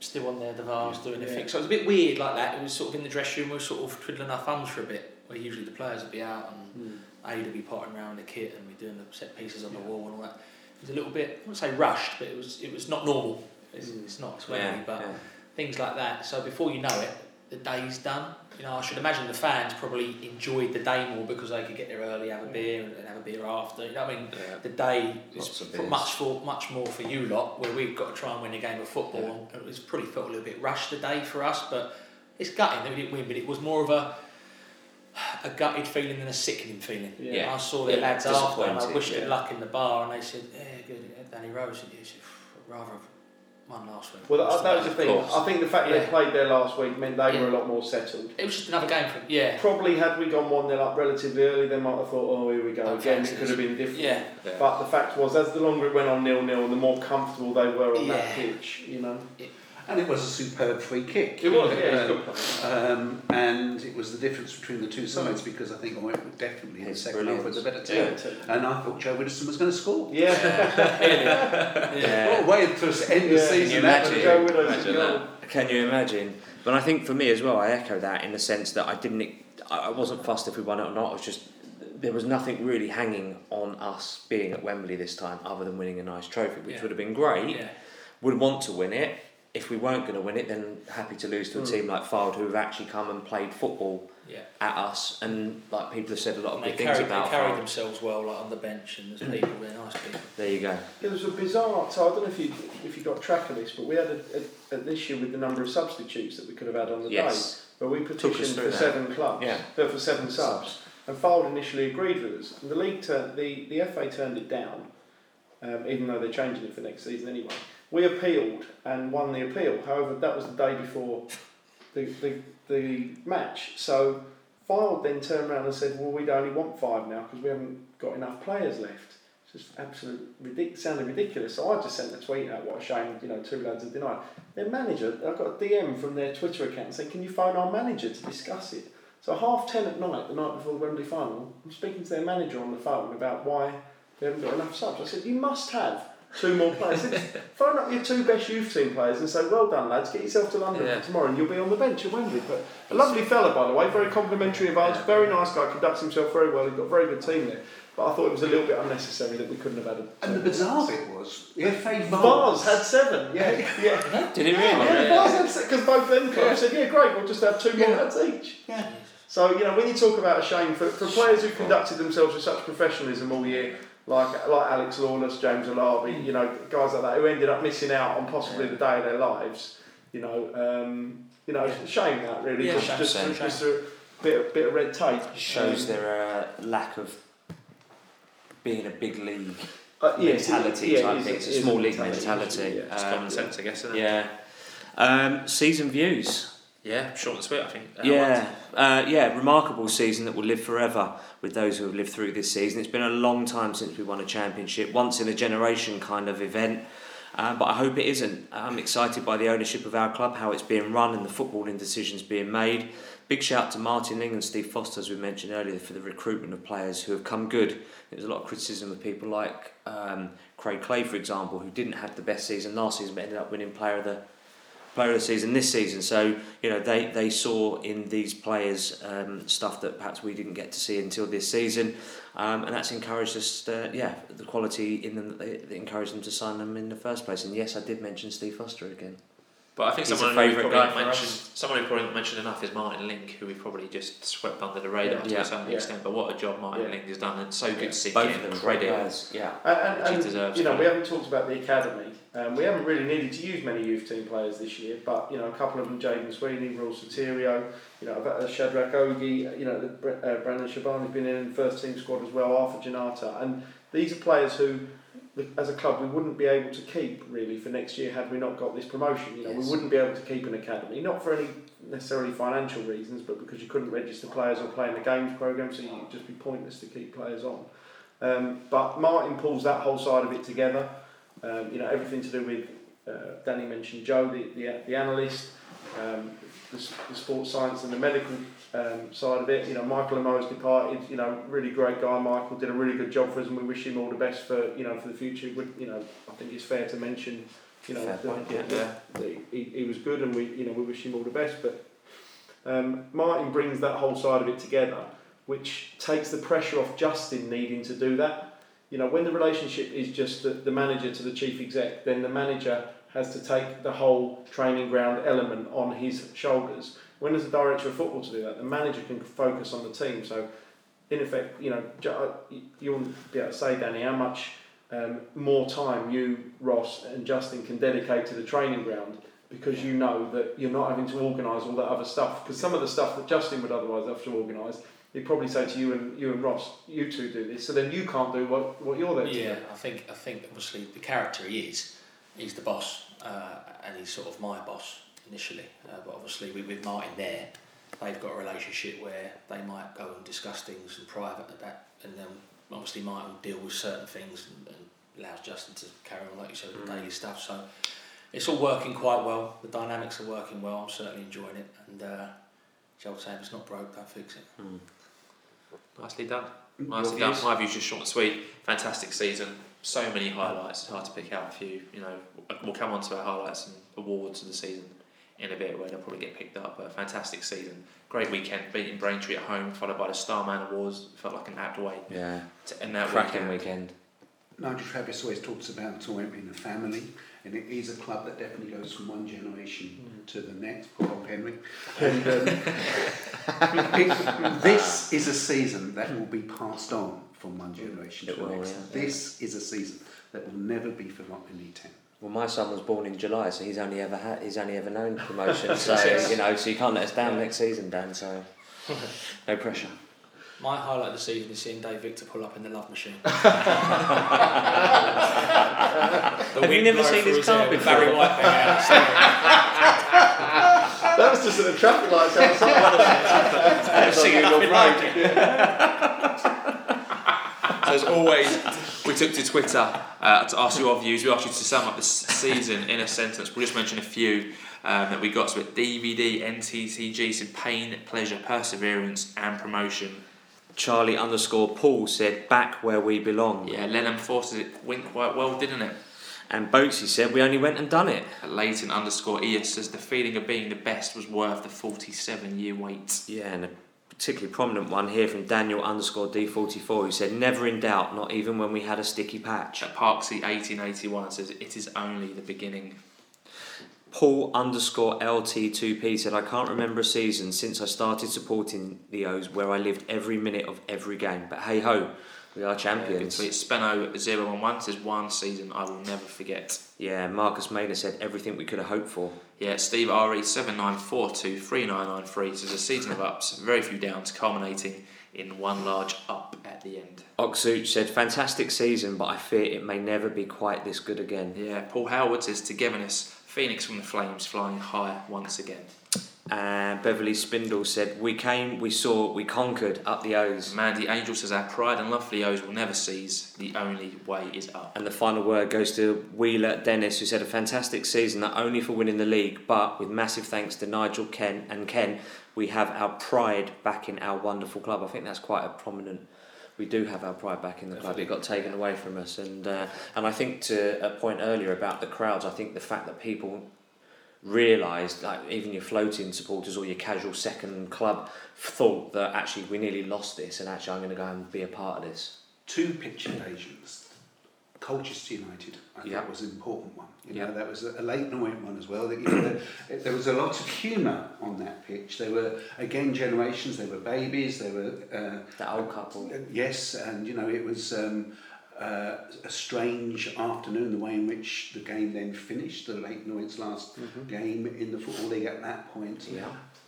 still on there, the Vase doing their Yeah. thing. So it was a bit weird like that. It was sort of in the dressing room. We were sort of twiddling our thumbs for a bit. Where usually the players would be out and Aid would be potting around the kit and we doing the set pieces on the wall and all that. It was a little bit, I wouldn't say rushed, but it was it was not normal. It's, Mm. it's not, it's Wembley, Yeah, but yeah. things like that. So before you know it, the day's done. You know, I should imagine the fans probably enjoyed the day more because they could get there early, have a beer, and have a beer after. You know what I mean? Yeah. The day is Lots of much for much more for you lot, where we've got to try and win a game of football. And it was probably felt a little bit rushed today for us, but it's gutting that we didn't win. But it was more of a a gutted feeling and a sickening feeling. Yeah. And I saw the Yeah, lads after, and I wished yeah. good luck in the bar, and they said, "Yeah, good." Danny Rowe said, "Yeah, said, rather have won last week." Well, that, that was the thing. course. I think the fact that they played there last week meant they Yeah. were a lot more settled. It was just another game for them. Yeah. Probably had we gone one 0 up relatively early, they might have thought, "Oh, here we go Oh, again." It could have been different. Yeah. Yeah. But the fact was, as the longer it went on nil nil, and the more comfortable they were on that pitch, you know. And it was a superb free kick. It was, yeah, it's good play. Um, and it was the difference between the two sides because I think I went definitely in the second half brilliant. with the better team. Yeah. And I thought Joe Widdowson was going to score. Yeah. Yeah. What a way to end the season. Can you imagine? Joe Imagine that. Can you imagine? But I think for me as well, I echo that in the sense that I didn't, I I wasn't fussed if we won it or not. It was just there was nothing really hanging on us being at Wembley this time, other than winning a nice trophy, which Yeah. would have been great. Yeah. Would want to win it. If we weren't going to win it, then happy to lose to a Mm. team like Fylde, who have actually come and played football Yeah. at us, and like people have said a lot of And good things carried, about they carried Fylde. themselves well, like on the bench, and there's people there, nice people. There you go. It was a bizarre. So I don't know if you if you got track of this, but we had a, a, an issue with the number of substitutes that we could have had on the day. But we petitioned for that. seven clubs, Yeah. uh, for seven subs, and Fylde initially agreed with us. And the league turned the the FA turned it down, um, even though they're changing it for next season anyway. We appealed and won the appeal. However, that was the day before the the, the match. So Fylde then turned around and said, "Well, we'd only want five now because we haven't got enough players left." It's just absolute ridic- sounded ridiculous. So I just sent a tweet out, what a shame, you know, two lads have denied. Their manager, I got a DM from their Twitter account saying, can you phone our manager to discuss it? So half ten at night, the night before the Wembley final, I'm speaking to their manager on the phone about why they haven't got enough subs. I said, you must have two more players. I phone up your two best youth team players and say, well done lads, get yourself to London Yeah. for tomorrow and you'll be on the bench at Wembley. But a lovely fella, by the way, very complimentary of ours, very nice guy, conducts himself very well, he's got a very good team there. But I thought it was a little bit unnecessary that we couldn't have had a. And the bizarre bit was, the FA The Vase Vase had seven, yeah, yeah. Did he really? Yeah, the Vase had seven, because both them clubs said, yeah, great, we'll just have two more lads each. Yeah. So, you know, when you talk about a shame for, for players who conducted themselves with such professionalism all year, like like Alex Lawless, James Alabi, you know, guys like that who ended up missing out on possibly the day of their lives, you know, um, you know, it's a shame that really, Yeah, just, shame, just, shame, just a bit, of- bit of red tape. Shows Um, their uh, lack of being a big league uh, yes, it- mentality yeah, type it is thing. It's a it is small league mentality mentality. issue, yeah. It's Um, common sense, I guess, isn't it? Yeah. Um, season views. Yeah, short and sweet. I think. Uh, Yeah, uh, yeah, remarkable season that will live forever with those who have lived through this season. It's been a long time since we won a championship, once in a generation kind of event. Uh, but I hope it isn't. I'm excited by the ownership of our club, how it's being run, and the footballing decisions being made. Big shout to Martin Ling and Steve Foster, as we mentioned earlier, for the recruitment of players who have come good. There's a lot of criticism of people like um, Craig Clay, for example, who didn't have the best season last season but ended up winning Player of the player of the season this season. So you know they, they saw in these players um, stuff that perhaps we didn't get to see until this season, um, and that's encouraged us. To, yeah, the quality in them that, they, that encouraged them to sign them in the first place. And yes, I did mention Steve Foster again. But I think He's a someone who probably not mentioned, us. someone who probably not mentioned enough is Martin Ling, who we probably just swept under the radar Yeah. to Yeah. a certain Yeah. extent. But what a job Martin Yeah. Link has done, and so good Yeah. to see Both getting of them credit. players, yeah. And, Which he and, deserves you know, we haven't talked about the academy. Um, we haven't really needed to use many youth team players this year, but you know, a couple of them, Jaden Sweeney, Will Soterio, you know, Shadrach Ogie, you know, the, Bre- uh, Brandon Shabani's been in the first team squad as well, Arthur Janata, and these are players who, as a club, we wouldn't be able to keep really for next year had we not got this promotion. You know, Yes. we wouldn't be able to keep an academy, not for any necessarily financial reasons, but because you couldn't register players or play in the games program, so it'd just be pointless to keep players on. Um, but Martin pulls that whole side of it together. Um, you know, everything to do with uh, Danny mentioned Joe, the the, the analyst, um, the, the sports science and the medical um, side of it. You know, Michael and Amo's departed. You know, really great guy. Michael did a really good job for us, and we wish him all the best for you know for the future. We, you know, I think it's fair to mention. You know, that- point, yeah. that he, he was good, and we you know we wish him all the best. But um, Martin brings that whole side of it together, which takes the pressure off Justin needing to do that. You know, when the relationship is just the, the manager to the chief exec, then the manager has to take the whole training ground element on his shoulders. When there's a director of football to do that, the manager can focus on the team. So, in effect, you know, uh, you'll be able to say, Danny, how much um, more time you, Ross, and Justin can dedicate to the training ground because you know that you're not having to organise all that other stuff. Because some of the stuff that Justin would otherwise have to organise, he'd probably say to you and you and Ross, you two do this. So then you can't do what, what you're there to Yeah, do. I think I think obviously the character he is, he's the boss, uh, and he's sort of my boss initially. Uh, but obviously with, with Martin there, they've got a relationship where they might go and discuss things in private and that, and then obviously Martin will deal with certain things and, and allows Justin to carry on like you said with the daily stuff. So it's all working quite well. The dynamics are working well. I'm certainly enjoying it, and uh, the old saying, it's not broke, don't fix it." Nicely done. Nicely done. views? My views just short and sweet. Fantastic season. So many highlights. It's hard to pick out a few. You know, we'll come on to our highlights and awards of the season in a bit, where they'll probably get picked up. But a fantastic season. Great weekend. Beating Braintree at home, followed by the Starman Awards. Felt like an apt way Yeah, to end that cracking weekend. weekend. Nigel Travis always talks about the tournament being a family, and it is a club that definitely goes from one generation to the next. Poor old Henry. And um, this is a season that will be passed on from one generation It to the will, next. yeah. This is a season that will never be forgotten in E10. Well, my son was born in July, so he's only ever had he's only ever known promotion. so you know, so you can't let us down next season, Dan. So no pressure. My highlight of the season is seeing Dave Victor pull up in the love machine. Have you never seen his car before? Barry White. That was just at the traffic lights outside. Singing Your nothing like brain. As always, we took to Twitter uh, to ask you your views. We asked you to sum up the season in a sentence. We'll just mention a few um, that we got. So, it DVD, NTTG, so pain, pleasure, perseverance, and promotion. Charlie underscore Paul said back where we belong. Yeah, Lennon forces it went quite well, didn't it? And Boatsy said we only went and done it. Leighton underscore Eos says the feeling of being the best was worth the 47 year wait. Yeah, and a particularly prominent one here from Daniel underscore D44 who said never in doubt, not even when we had a sticky patch. At Parksy 1881 says it is only the beginning. Paul underscore LT2P said I can't remember a season since I started supporting the O's where I lived every minute of every game. But hey ho, we are champions. Tweet Speno011 says one season I will never forget. Yeah, Marcus Maynard said everything we could have hoped for. Yeah, Steve E RE79423993 says a season of ups, very few downs, culminating in one large up at the end. Oxuch said fantastic season, but I fear it may never be quite this good again. Yeah, Paul Howard says togetherness, Phoenix from the Flames flying high once again. And Beverly Spindle said, "We came, we saw, we conquered up the O's." Mandy Angel says our pride and love for the O's will never cease. The only way is up. And the final word goes to Wheeler Dennis, who said a fantastic season, not only for winning the league, but with massive thanks to Nigel Ken and Ken, we have our pride back in our wonderful club. I think that's quite a prominent. We do have our pride back in the club. It got taken away from us, and uh, and I think to a point earlier about the crowds. I think the fact that people realised, like even your floating supporters or your casual second club, thought that actually we nearly lost this, and actually I'm going to go and be a part of this. Two pitch invasions. Colchester United, I think Yeah. was an important one. You know, that was a, late Orient one as well. That, you know, there, there was a lot of humour on that pitch. There were again generations. There were babies. There were uh, That old couple. Yes, and you know it was um, uh, a strange afternoon. The way in which the game then finished, the late Norwich last game in the football league at that point, Yeah.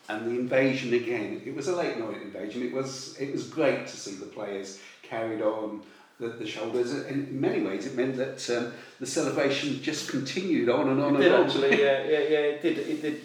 and the invasion again. It was a late Norwich invasion. It was it was great to see the players carried on. The, the shoulders. In many ways, it meant that um, the celebration just continued on and on It and did on. actually, yeah, yeah, yeah. It did. It did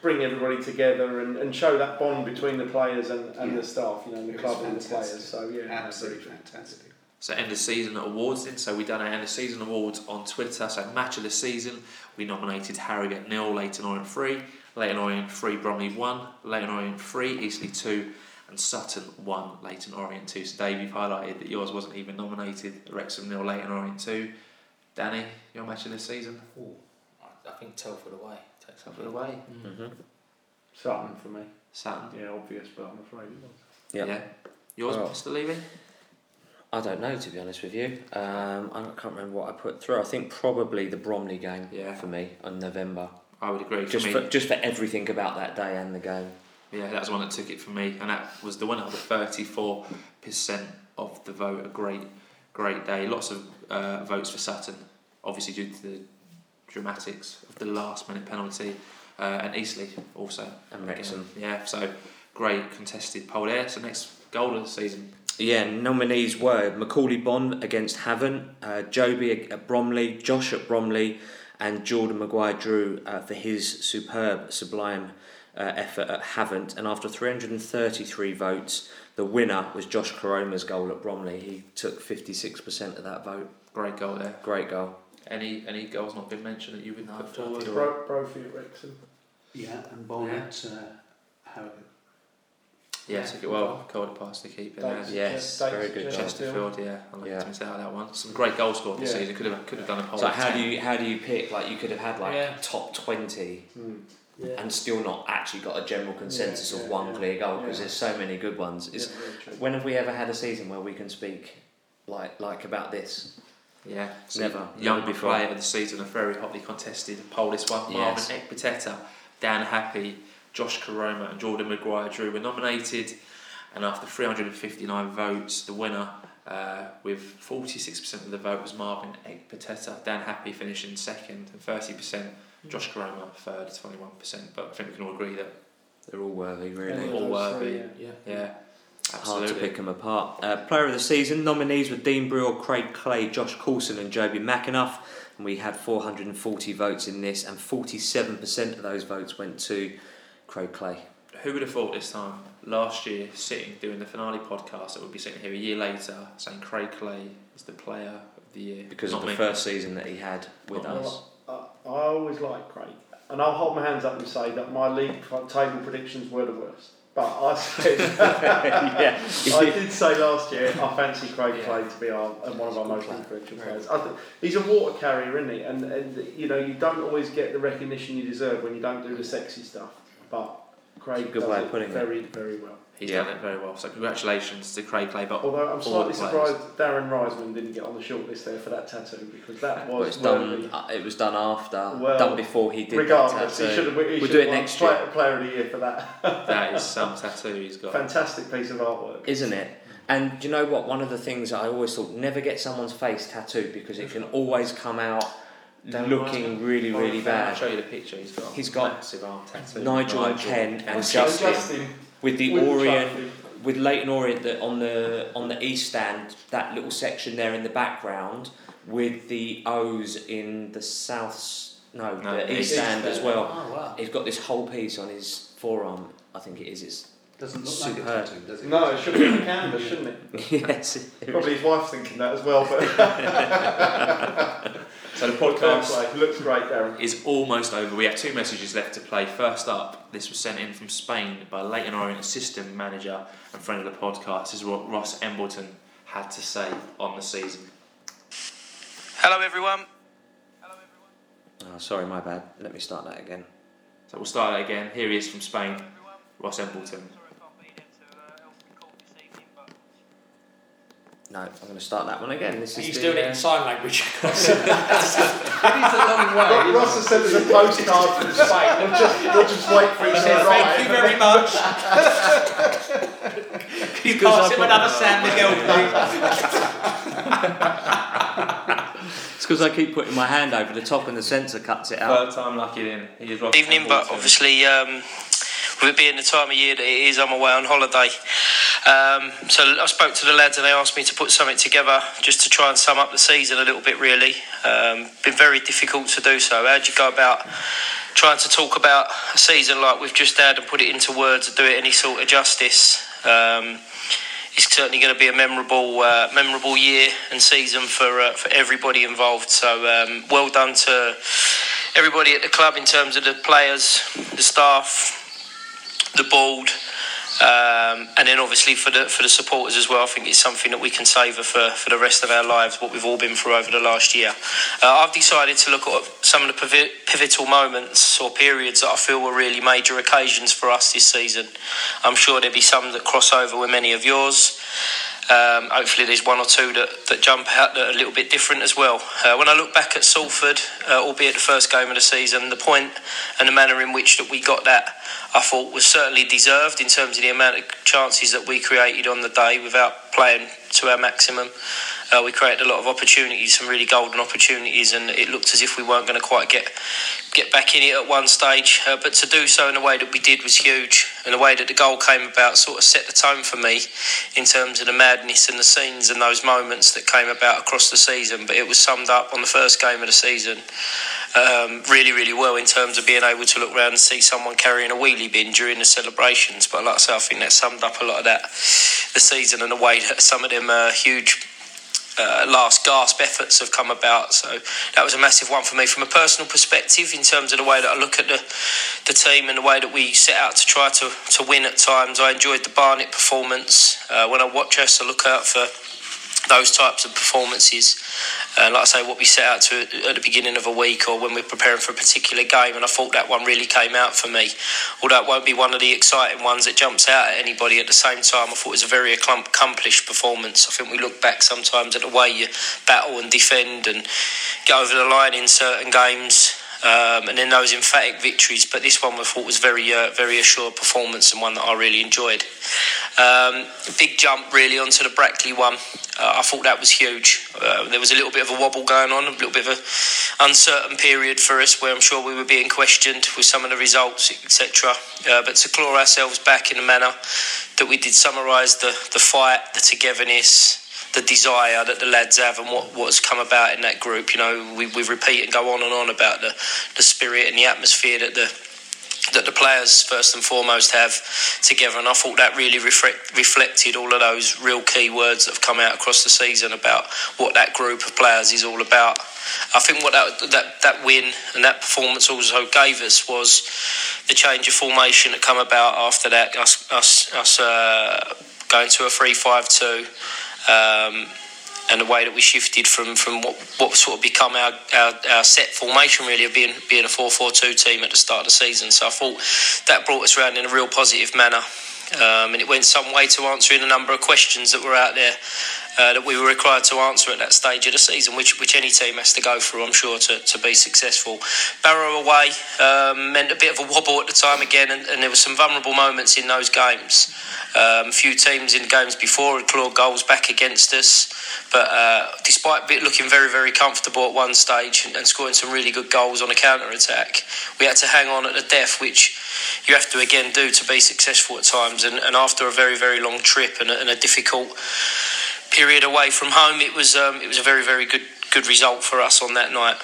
bring everybody together and, and show that bond between the players and, and Yeah. the staff. You know, the It club and the players. So yeah, Absolutely fantastic. So end of season awards then. So we done our end of season awards on Twitter. So match of the season, we nominated Harrogate nil, Leyton Orient three, Leyton Orient three, Bromley one, Leyton Orient three, Eastleigh two, and Sutton one, Leyton Orient two. So Dave, you've highlighted that yours wasn't even nominated. Wrexham nil, Leyton Orient two. Danny, your match of the season. Ooh, I, I think Telford away. Takes Top of the way. Mm. Mm-hmm. Sutton for me. Sutton. Yeah, obvious, but I'm afraid it was. Yeah. Yeah. Yours, Well. Mr. Levy. I don't know to be honest with you. Um, I can't remember what I put through. I think probably the Bromley game Yeah. for me in November. I would agree. Just for for just for everything about that day and the game. Yeah, that was the one that took it for me, and that was the winner with thirty four percent of the vote. A great, great day. Lots of uh, votes for Sutton, obviously due to the dramatics of the last minute penalty, uh, and Eastleigh also. And Wrexham. Yeah, so great contested poll there. So next goal of the season. Yeah, nominees were Macauley Bonne against Havant, uh, Jobi at Bromley, Josh at Bromley, and Jordan Maguire Drew uh, for his superb, sublime uh, effort at Havant. And after 333 votes, the winner was Josh Koroma's goal at Bromley. He took 56% of that vote. Great goal there. Great goal. Any any goals not been mentioned that you would No, put forward? Bro- Bro, Brophy at Wrexham. Yeah, and Bonnet, uh, Harrogate. Yeah, took it well. Called it past the keeper. there. Dates- Yes, dates- very good dates- Chesterfield, yeah, I like Yeah. to miss out on that one. Some great goals scored this Yeah. season. Could have could have done a poll. So of how 10. do you how do you pick? Like you could have had like Yeah. top 20 Hmm. Yeah. and still not actually got a general consensus Yeah, of yeah, one yeah. clear goal because Yeah. there's so many good ones. It's, Yeah, very. When have we ever had a season where we can speak like like about this? Yeah, so Never, Young never before. player of the season, a very hotly contested poll. This one, Yes. Marvin Ekpiteta, Dan Happe, Josh Koroma, and Jordan Maguire Drew were nominated. And after 359 votes, the winner uh, with 46% of the vote was Marvin Ekpiteta. Dan Happe finishing second, and 30%. Josh Koroma third, 21%. But I think we can all agree that They're all worthy, really. Any of all worthy. three, yeah. Yeah. yeah, Hard to pick them apart. Uh, player of the season nominees were Dean Brill, Craig Clay, Josh Coulson, and Jobi McAnuff. And we had 440 votes in this, and 47% of those votes went to Craig Clay. Who would have thought this time last year, sitting doing the finale podcast, that would be sitting here a year later saying Craig Clay is the player of the year Because Not of the me. first season that he had with Not us. I, I always like Craig, and I'll hold my hands up and say that my league table predictions were the worst. But I said, yeah. I did say last year I fancy Craig Yeah. Clay to be our uh, one of our most player. influential players. I th- he's a water carrier, isn't he? And, and you know you don't always get the recognition you deserve when you don't do the sexy stuff. But Craig Good does way of it putting it. very, very well. He's Yeah. done it very well. So congratulations to Craig Clay. But Although I'm all slightly the players. surprised Darren Reisman didn't get on the shortlist there for that tattoo because that Well, was it's done. worthy. Uh, it was done after, Well, done before he did Regardless, that he tattoo. should have. He We'll should do have it next player, year. player of the year for that. that is some tattoo he's got. Fantastic piece of artwork. Isn't it? And do you know what? One of the things I always thought never get someone's face tattooed because it can always come out Darren looking Reisman? really, really uh, I'll show you the picture. He's got. He's got massive arm tattoo. Nigel and Ken and So Justin with the with Orient trophy. with Leyton Orient that on the on the east stand, that little section there in the background, with the O's in the south. No, No, the it's- East Stand as well. Oh wow. He's got this whole piece on his forearm. I think it is. It's Doesn't look Superb. like a tattoo, does it? No, it should be on the canvas, shouldn't it? yes. Probably his wife's thinking that as well, but So the podcast. Looks great, Darren. is almost over. We have two messages left to play. First up, this was sent in from Spain by Leyton Orient assistant manager and friend of the podcast. This is what Ross Embleton had to say on the season. Hello, everyone. Hello, everyone. Oh, sorry, my bad. Let me start that again. So we'll start that again. Here he is from Spain, Ross Embleton. No, I'm going to start that one again. This is He's the, doing it uh, in sign language. It is a long Ro- way. Ross has sent us a postcard from Spain. We'll just, we'll just wait for it to arrive. Thank you very much. Can you pass him another San Miguel, please? It's because I keep putting my hand over the top and the sensor cuts it out. Third time lucky then. He is Ross Evening, but obviously, um, with it being the time of year that it is, I'm away on holiday. Um, so I spoke to the lads and they asked me to put something together just to try and sum up the season a little bit, really. Um, been very difficult to do so. How do you go about trying to talk about a season like we've just had and put it into words and do it any sort of justice? Um, it's certainly going to be a memorable, uh, memorable year and season for uh, for everybody involved. So um, well done to everybody at the club in terms of the players, the staff, the board, um, and then obviously for the for the supporters as well. I think it's something that we can savour for, for the rest of our lives. What we've all been through over the last year. Uh, I've decided to look at some of the pivotal moments or periods that I feel were really major occasions for us this season. I'm sure there'll be some that cross over with many of yours. Um, hopefully, there's one or two that, that jump out that are a little bit different as well. Uh, when I look back at Salford, uh, albeit the first game of the season, the point and the manner in which that we got that, I thought was certainly deserved in terms of the amount of chances that we created on the day without playing to our maximum. Uh, we created a lot of opportunities, some really golden opportunities, and it looked as if we weren't going to quite get get back in it at one stage. Uh, but to do so in the way that we did was huge, and the way that the goal came about sort of set the tone for me in terms of the madness and the scenes and those moments that came about across the season. But it was summed up on the first game of the season um, really, really well in terms of being able to look around and see someone carrying a wheelie bin during the celebrations. But like I say, I think that summed up a lot of that the season and the way that some of them uh, huge uh, last gasp efforts have come about. So that was a massive one for me from a personal perspective in terms of the way that I look at the the team and the way that we set out to try to, to win at times. I enjoyed the Barnet performance. Uh, when I watch us, I look out for those types of performances. Uh, like I say, what we set out to at the beginning of a week or when we're preparing for a particular game, and I thought that one really came out for me. Although it won't be one of the exciting ones that jumps out at anybody, at the same time, I thought it was a very accomplished performance. I think we look back sometimes at the way you battle and defend and get over the line in certain games. Um, and then those emphatic victories, but this one I thought was very, uh, very assured performance and one that I really enjoyed. Um, big jump really onto the Brackley one. Uh, I thought that was huge. Uh, there was a little bit of a wobble going on, a little bit of an uncertain period for us, where I'm sure we were being questioned with some of the results, etc. Uh, but to claw ourselves back in a manner that we did summarise the the fight, the togetherness, the desire that the lads have and what, what's come about in that group. You know, we, we repeat and go on and on about the, the spirit and the atmosphere that the that the players first and foremost have together, and I thought that really reflect, reflected all of those real key words that have come out across the season about what that group of players is all about. I think what that that, that win and that performance also gave us was the change of formation that come about after that. Us us us uh, going to a three-five-two. Um, and the way that we shifted from, from what, what sort of become our, our, our set formation really of being being a 4-4-2 team at the start of the season. So I thought that brought us around in a real positive manner. Um, and it went some way to answering a number of questions that were out there uh, that we were required to answer at that stage of the season, which which any team has to go through, I'm sure, to, to be successful. Barrow away um, meant a bit of a wobble at the time again, and, and there were some vulnerable moments in those games. Um, a few teams in the games before had clawed goals back against us, but uh, despite looking very, very comfortable at one stage and, and scoring some really good goals on a counter attack, we had to hang on at the death, which you have to again do to be successful at times. And, and after a very, very long trip and a, and a difficult period away from home, it was um, it was a very, very good good result for us on that night.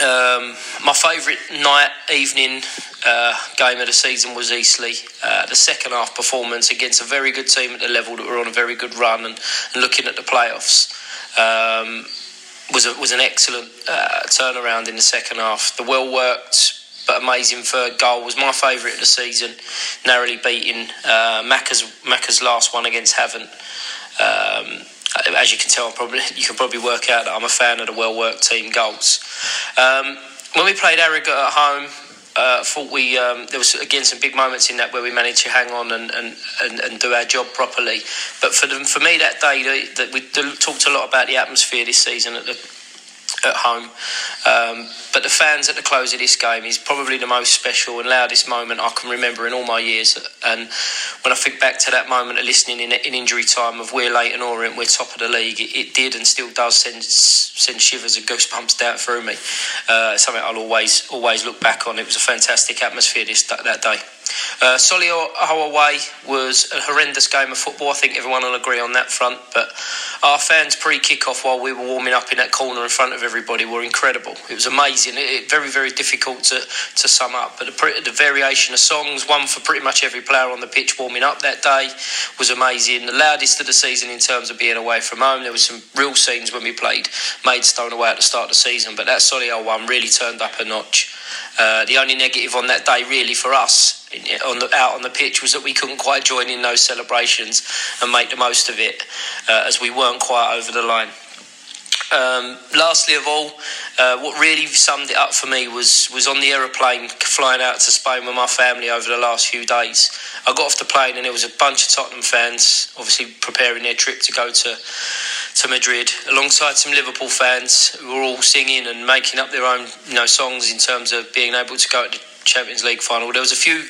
Um, my favourite night, evening uh, game of the season was Eastleigh. Uh, the second half performance against a very good team at the level that were on a very good run and, and looking at the playoffs um, was a, was an excellent uh, turnaround in the second half. The well worked but amazing third goal was my favourite of the season, narrowly beating uh, Macca's, Macca's last one against Havant. Um, as you can tell, probably you can probably work out that I'm a fan of the well worked team goals. Um, when we played Harrogate at home, uh, thought we um, there was again some big moments in that where we managed to hang on and, and, and, and do our job properly. But for them, for me that day, that we talked a lot about the atmosphere this season at the at home. Um, but the fans at the close of this game is probably the most special and loudest moment I can remember in all my years. And when I think back to that moment of listening in, in injury time of we're Leyton Orient, we're top of the league, it, it, did and still does send send shivers and goosebumps down through me. Uh, something I'll always always look back on. It was a fantastic atmosphere this that day. Uh, away was a horrendous game of football. I think everyone will agree on that front. But our fans pre-kick-off while we were warming up in that corner in front of everybody were incredible. It was amazing. It, it very very difficult to, to sum up. But the, the variation of songs, one for pretty much every player on the pitch warming up that day, was amazing. The loudest of the season in terms of being away from home. There was some real scenes when we played Maidstone away at the start of the season, but that Solihull one really turned up a notch. Uh, the only negative on that day, really, for us on the, out on the pitch was that we couldn't quite join in those celebrations and make the most of it, uh, as we weren't quite over the line. Um, lastly of all, uh, what really summed it up for me was was on the aeroplane flying out to Spain with my family over the last few days. I got off the plane and there was a bunch of Tottenham fans, obviously preparing their trip to go to to Madrid, alongside some Liverpool fans who were all singing and making up their own you know songs in terms of being able to go to Champions League final. There was a few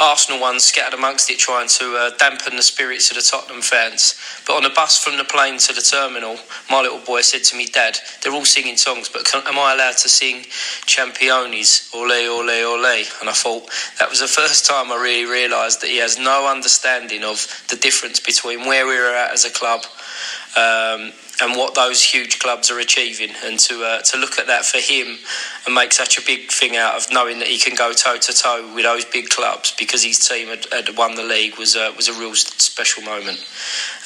Arsenal ones scattered amongst it, trying to uh, dampen the spirits of the Tottenham fans. But on the bus from the plane to the terminal, my little boy said to me, "Dad, they're all singing songs, but can, am I allowed to sing Championes, ole ole ole?" And I thought that was the first time I really realised that he has no understanding of the difference between where we were at as a club. Um, and what those huge clubs are achieving, and to uh, to look at that for him and make such a big thing out of knowing that he can go toe to toe with those big clubs because his team had, had won the league was was a real special moment.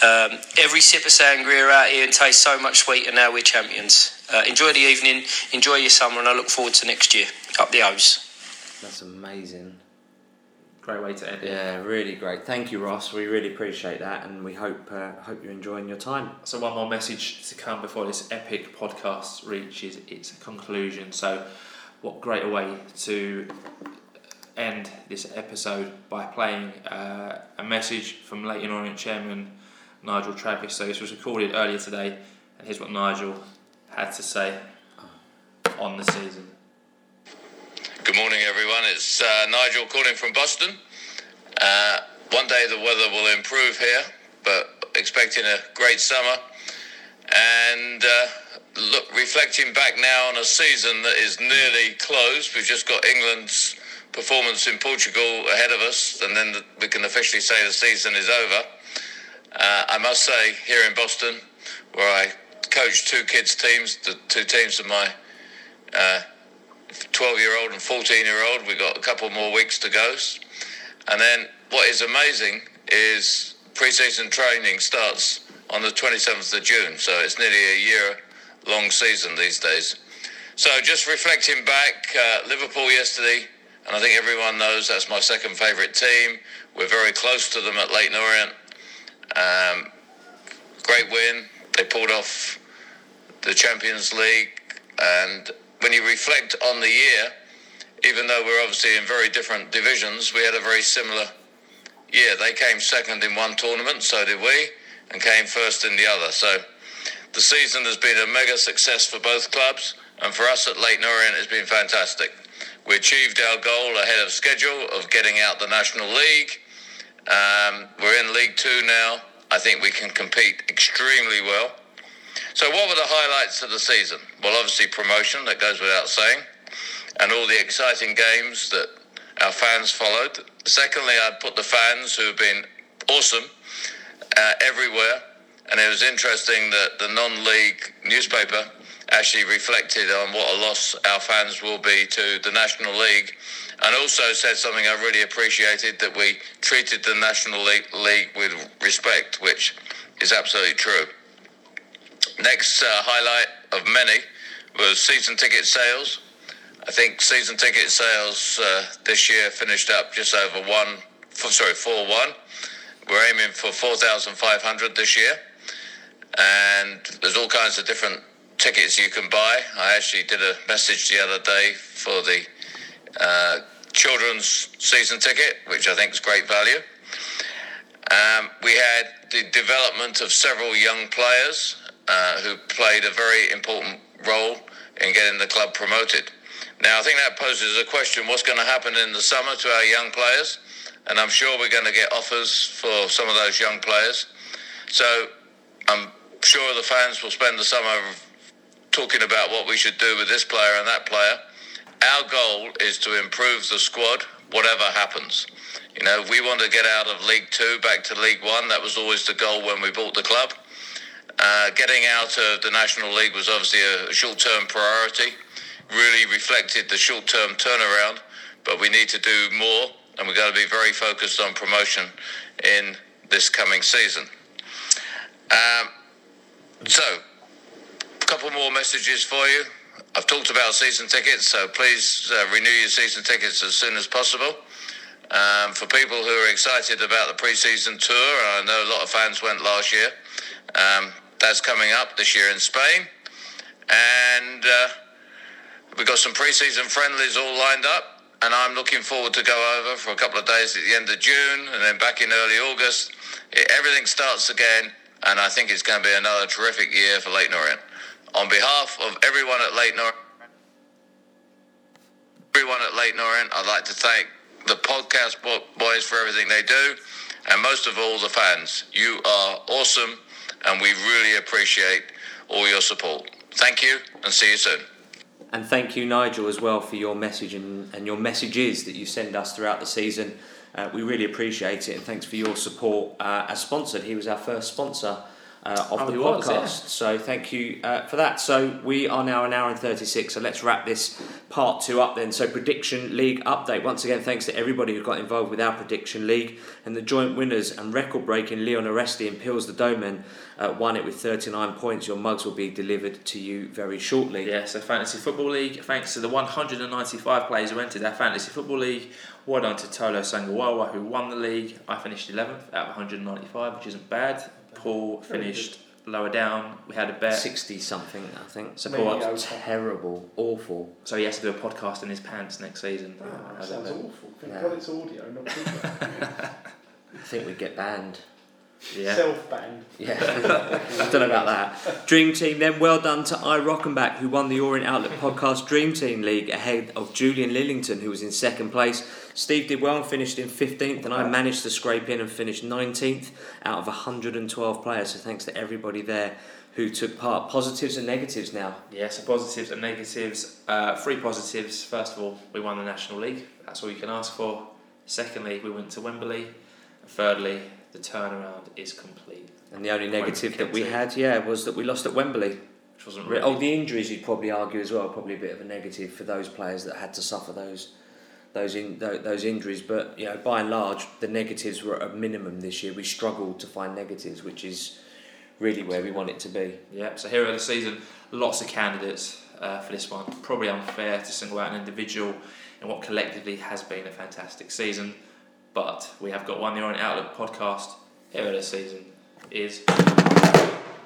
Um, every sip of sangria out here and tastes so much sweeter now we're champions. Uh, enjoy the evening, enjoy your summer, and I look forward to next year. Up the O's. That's amazing. Great way to end it. Yeah, really great. Thank you, Ross. We really appreciate that, and we hope uh, hope you're enjoying your time. So, one more message to come before this epic podcast reaches its conclusion. So, what greater way to end this episode by playing uh, a message from Leyton Orient chairman Nigel Travis. So, this was recorded earlier today, and here's what Nigel had to say on the season. Good morning, everyone. It's uh, Nigel calling from Boston. Uh, one day the weather will improve here, but expecting a great summer. And uh, look, reflecting back now on a season that is nearly closed. We've just got England's performance in Portugal ahead of us, and then we can officially say the season is over. Uh, I must say, here in Boston, where I coach two kids' teams, the two teams of my uh, 12 year old and 14 year old. We've got a couple more weeks to go. And then what is amazing is pre season training starts on the 27th of June. So it's nearly a year long season these days. So just reflecting back, uh, Liverpool yesterday, and I think everyone knows that's my second favourite team. We're very close to them at Leyton Orient. Um, great win. They pulled off the Champions League and when you reflect on the year, even though we're obviously in very different divisions, we had a very similar year. They came second in one tournament, so did we, and came first in the other. So the season has been a mega success for both clubs, and for us at Leyton Orient, it's been fantastic. We achieved our goal ahead of schedule of getting out the National League. Um, we're in League Two now. I think we can compete extremely well. So, what were the highlights of the season? Well, obviously, promotion, that goes without saying, and all the exciting games that our fans followed. Secondly, I'd put the fans who have been awesome uh, everywhere, and it was interesting that the non league newspaper actually reflected on what a loss our fans will be to the National League, and also said something I really appreciated that we treated the National League, League with respect, which is absolutely true. Next uh, highlight of many was season ticket sales. I think season ticket sales uh, this year finished up just over one, sorry, four one. We're aiming for four thousand five hundred this year, and there's all kinds of different tickets you can buy. I actually did a message the other day for the uh, children's season ticket, which I think is great value. Um, we had the development of several young players uh, who played a very important role in getting the club promoted. Now, I think that poses a question what's going to happen in the summer to our young players? And I'm sure we're going to get offers for some of those young players. So I'm sure the fans will spend the summer talking about what we should do with this player and that player. Our goal is to improve the squad, whatever happens. You know, we want to get out of League Two back to League One. That was always the goal when we bought the club. Uh, getting out of the National League was obviously a short term priority, really reflected the short term turnaround, but we need to do more and we've got to be very focused on promotion in this coming season. Um, so, a couple more messages for you. I've talked about season tickets, so please uh, renew your season tickets as soon as possible. Um, for people who are excited about the pre-season tour, I know a lot of fans went last year. Um, that's coming up this year in Spain. And uh, we've got some pre-season friendlies all lined up. And I'm looking forward to go over for a couple of days at the end of June and then back in early August. It, everything starts again. And I think it's going to be another terrific year for Leyton Orient. On behalf of everyone at Orient, everyone at Leyton Orient, I'd like to thank the podcast boys for everything they do. And most of all, the fans. You are awesome and we really appreciate all your support. Thank you and see you soon. And thank you, Nigel, as well, for your message and, and your messages that you send us throughout the season. Uh, we really appreciate it, and thanks for your support. Uh, as sponsored, he was our first sponsor uh, of oh, the podcast. So thank you uh, for that. So we are now an hour and 36. So let's wrap this part two up then. So prediction league update. Once again, thanks to everybody who got involved with our prediction league and the joint winners and record breaking Leon Oresti and Pils the Domen uh, won it with 39 points. Your mugs will be delivered to you very shortly. Yeah, so Fantasy Football League, thanks to the 195 players who entered our Fantasy Football League. Well done to Tolo Sangawawa who won the league. I finished 11th out of 195, which isn't bad. Paul finished lower down. We had a bet. 60 something, I think. So Paul was terrible, awful. So he has to do a podcast in his pants next season. Oh, sounds awful. Thank yeah. God it's audio, not video. I think we'd get banned. Yeah. Self banned. Yeah. I don't know about that. Dream Team, then well done to I Rockenback, who won the Orient Outlook Podcast Dream Team League ahead of Julian Lillington, who was in second place. Steve did well and finished in 15th, and I managed to scrape in and finish 19th out of 112 players. So thanks to everybody there who took part. Positives and negatives now. Yeah, so positives and negatives. Uh, three positives. First of all, we won the National League. That's all you can ask for. Secondly, we went to Wembley. And thirdly, the turnaround is complete. And the only negative that we had, yeah, was that we lost at Wembley. Which wasn't really. Oh, the injuries you'd probably argue as well, probably a bit of a negative for those players that had to suffer those those in, those injuries. But you know, by and large, the negatives were at a minimum this year. We struggled to find negatives, which is really where we want it to be. Yeah. So hero of the season, lots of candidates uh, for this one. Probably unfair to single out an individual in what collectively has been a fantastic season. But we have got one the Orient Outlook podcast. Hero of the season is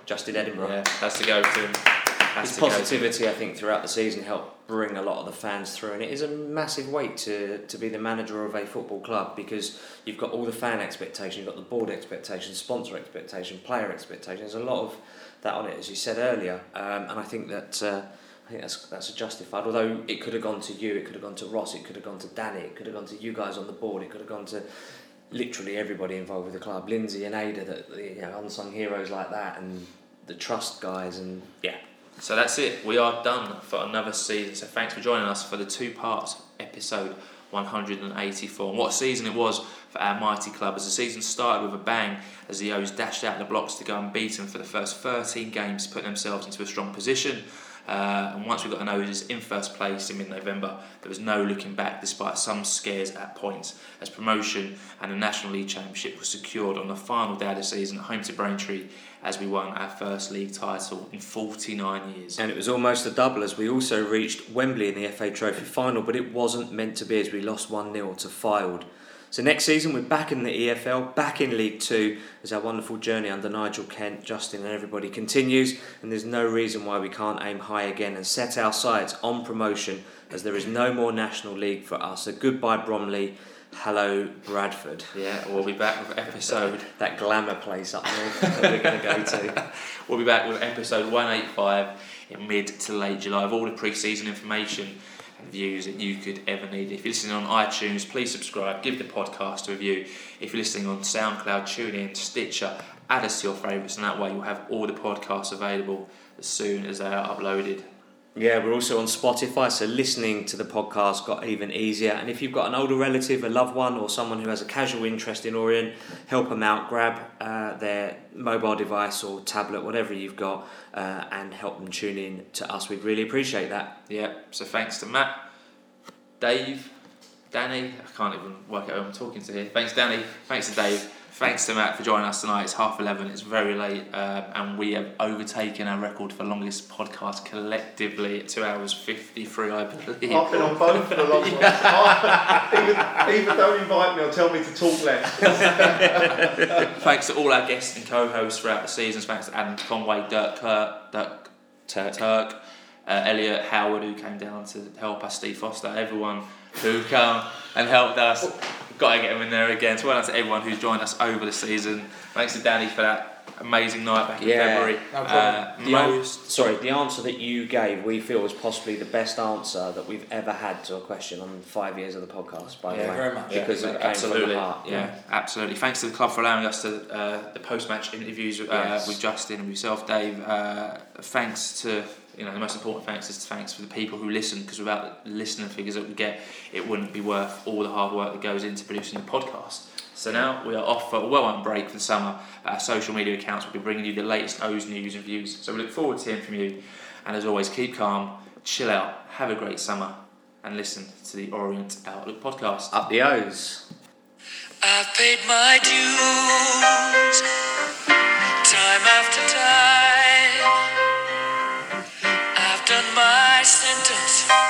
Justin Edinburgh. Yeah, has to go to him. His positivity, I think, throughout the season helped bring a lot of the fans through, and it is a massive weight to, to be the manager of a football club because you've got all the fan expectation, you've got the board expectation, sponsor expectation, player expectation. There's a lot of that on it, as you said earlier, um, and I think that. Uh, I think that's that's justified. Although it could have gone to you, it could have gone to Ross, it could have gone to Danny, it could have gone to you guys on the board, it could have gone to literally everybody involved with the club, Lindsay and Ada, that you know unsung heroes like that, and the trust guys, and yeah, so that's it. We are done for another season. So thanks for joining us for the two parts episode 184. And what season it was for our mighty club as the season started with a bang as the O's dashed out the blocks to go unbeaten for the first 13 games, put themselves into a strong position. Uh, and once we got the noses in first place in mid-November, there was no looking back, despite some scares at points, as promotion and the National League Championship was secured on the final day of the season at home to Braintree, as we won our first league title in 49 years. And it was almost a double as we also reached Wembley in the FA Trophy final, but it wasn't meant to be as we lost 1 0 to Fylde. So next season we're back in the EFL, back in League Two, as our wonderful journey under Nigel Kent, Justin, and everybody continues. And there's no reason why we can't aim high again and set our sights on promotion, as there is no more National League for us. So goodbye Bromley, hello Bradford. Yeah, we'll be back with episode that glamour place up there that we're going to go to. we'll be back with episode 185 in mid to late July of all the pre-season information and views that you could ever need. If you're listening on iTunes, please subscribe, give the podcast a review. If you're listening on SoundCloud, tune TuneIn, Stitcher, add us to your favourites, and that way you'll have all the podcasts available as soon as they are uploaded. Yeah, we're also on Spotify, so listening to the podcast got even easier. And if you've got an older relative, a loved one, or someone who has a casual interest in Orient, help them out. Grab uh, their mobile device or tablet, whatever you've got, uh, and help them tune in to us. We'd really appreciate that. Yeah, so thanks to Matt, Dave, Danny. I can't even work out who I'm talking to here. Thanks, Danny. Thanks to Dave. Thanks to Matt for joining us tonight. It's half 11, it's very late, um, and we have overtaken our record for longest podcast collectively at 2 hours 53, I believe. I've been on both for a long time. even, even don't invite me or tell me to talk less. Thanks to all our guests and co hosts throughout the seasons. Thanks to Adam Conway, Dirk Kirk, Dirk Turk, Turk uh, Elliot Howard, who came down to help us, Steve Foster, everyone who come and helped us. Got to get him in there again. So well done to everyone who's joined us over the season. Thanks to Danny for that amazing night back in yeah, February. No uh, the most an- sorry, the answer that you gave, we feel was possibly the best answer that we've ever had to a question on five years of the podcast. By yeah, the way, very much. because yeah, it absolutely, heart, yeah. yeah. absolutely. Thanks to the club for allowing us to uh, the post-match interviews uh, yes. with Justin and yourself, Dave. Uh, thanks to you know, the most important thanks is thanks for the people who listen, because without the listening figures that we get, it wouldn't be worth all the hard work that goes into producing the podcast. So now we are off for a well-earned break for the summer. Our social media accounts will be bringing you the latest O's news and views. So we look forward to hearing from you. And as always, keep calm, chill out, have a great summer, and listen to the Orient Outlook podcast. Up the O's. I've paid my dues time after time sentence,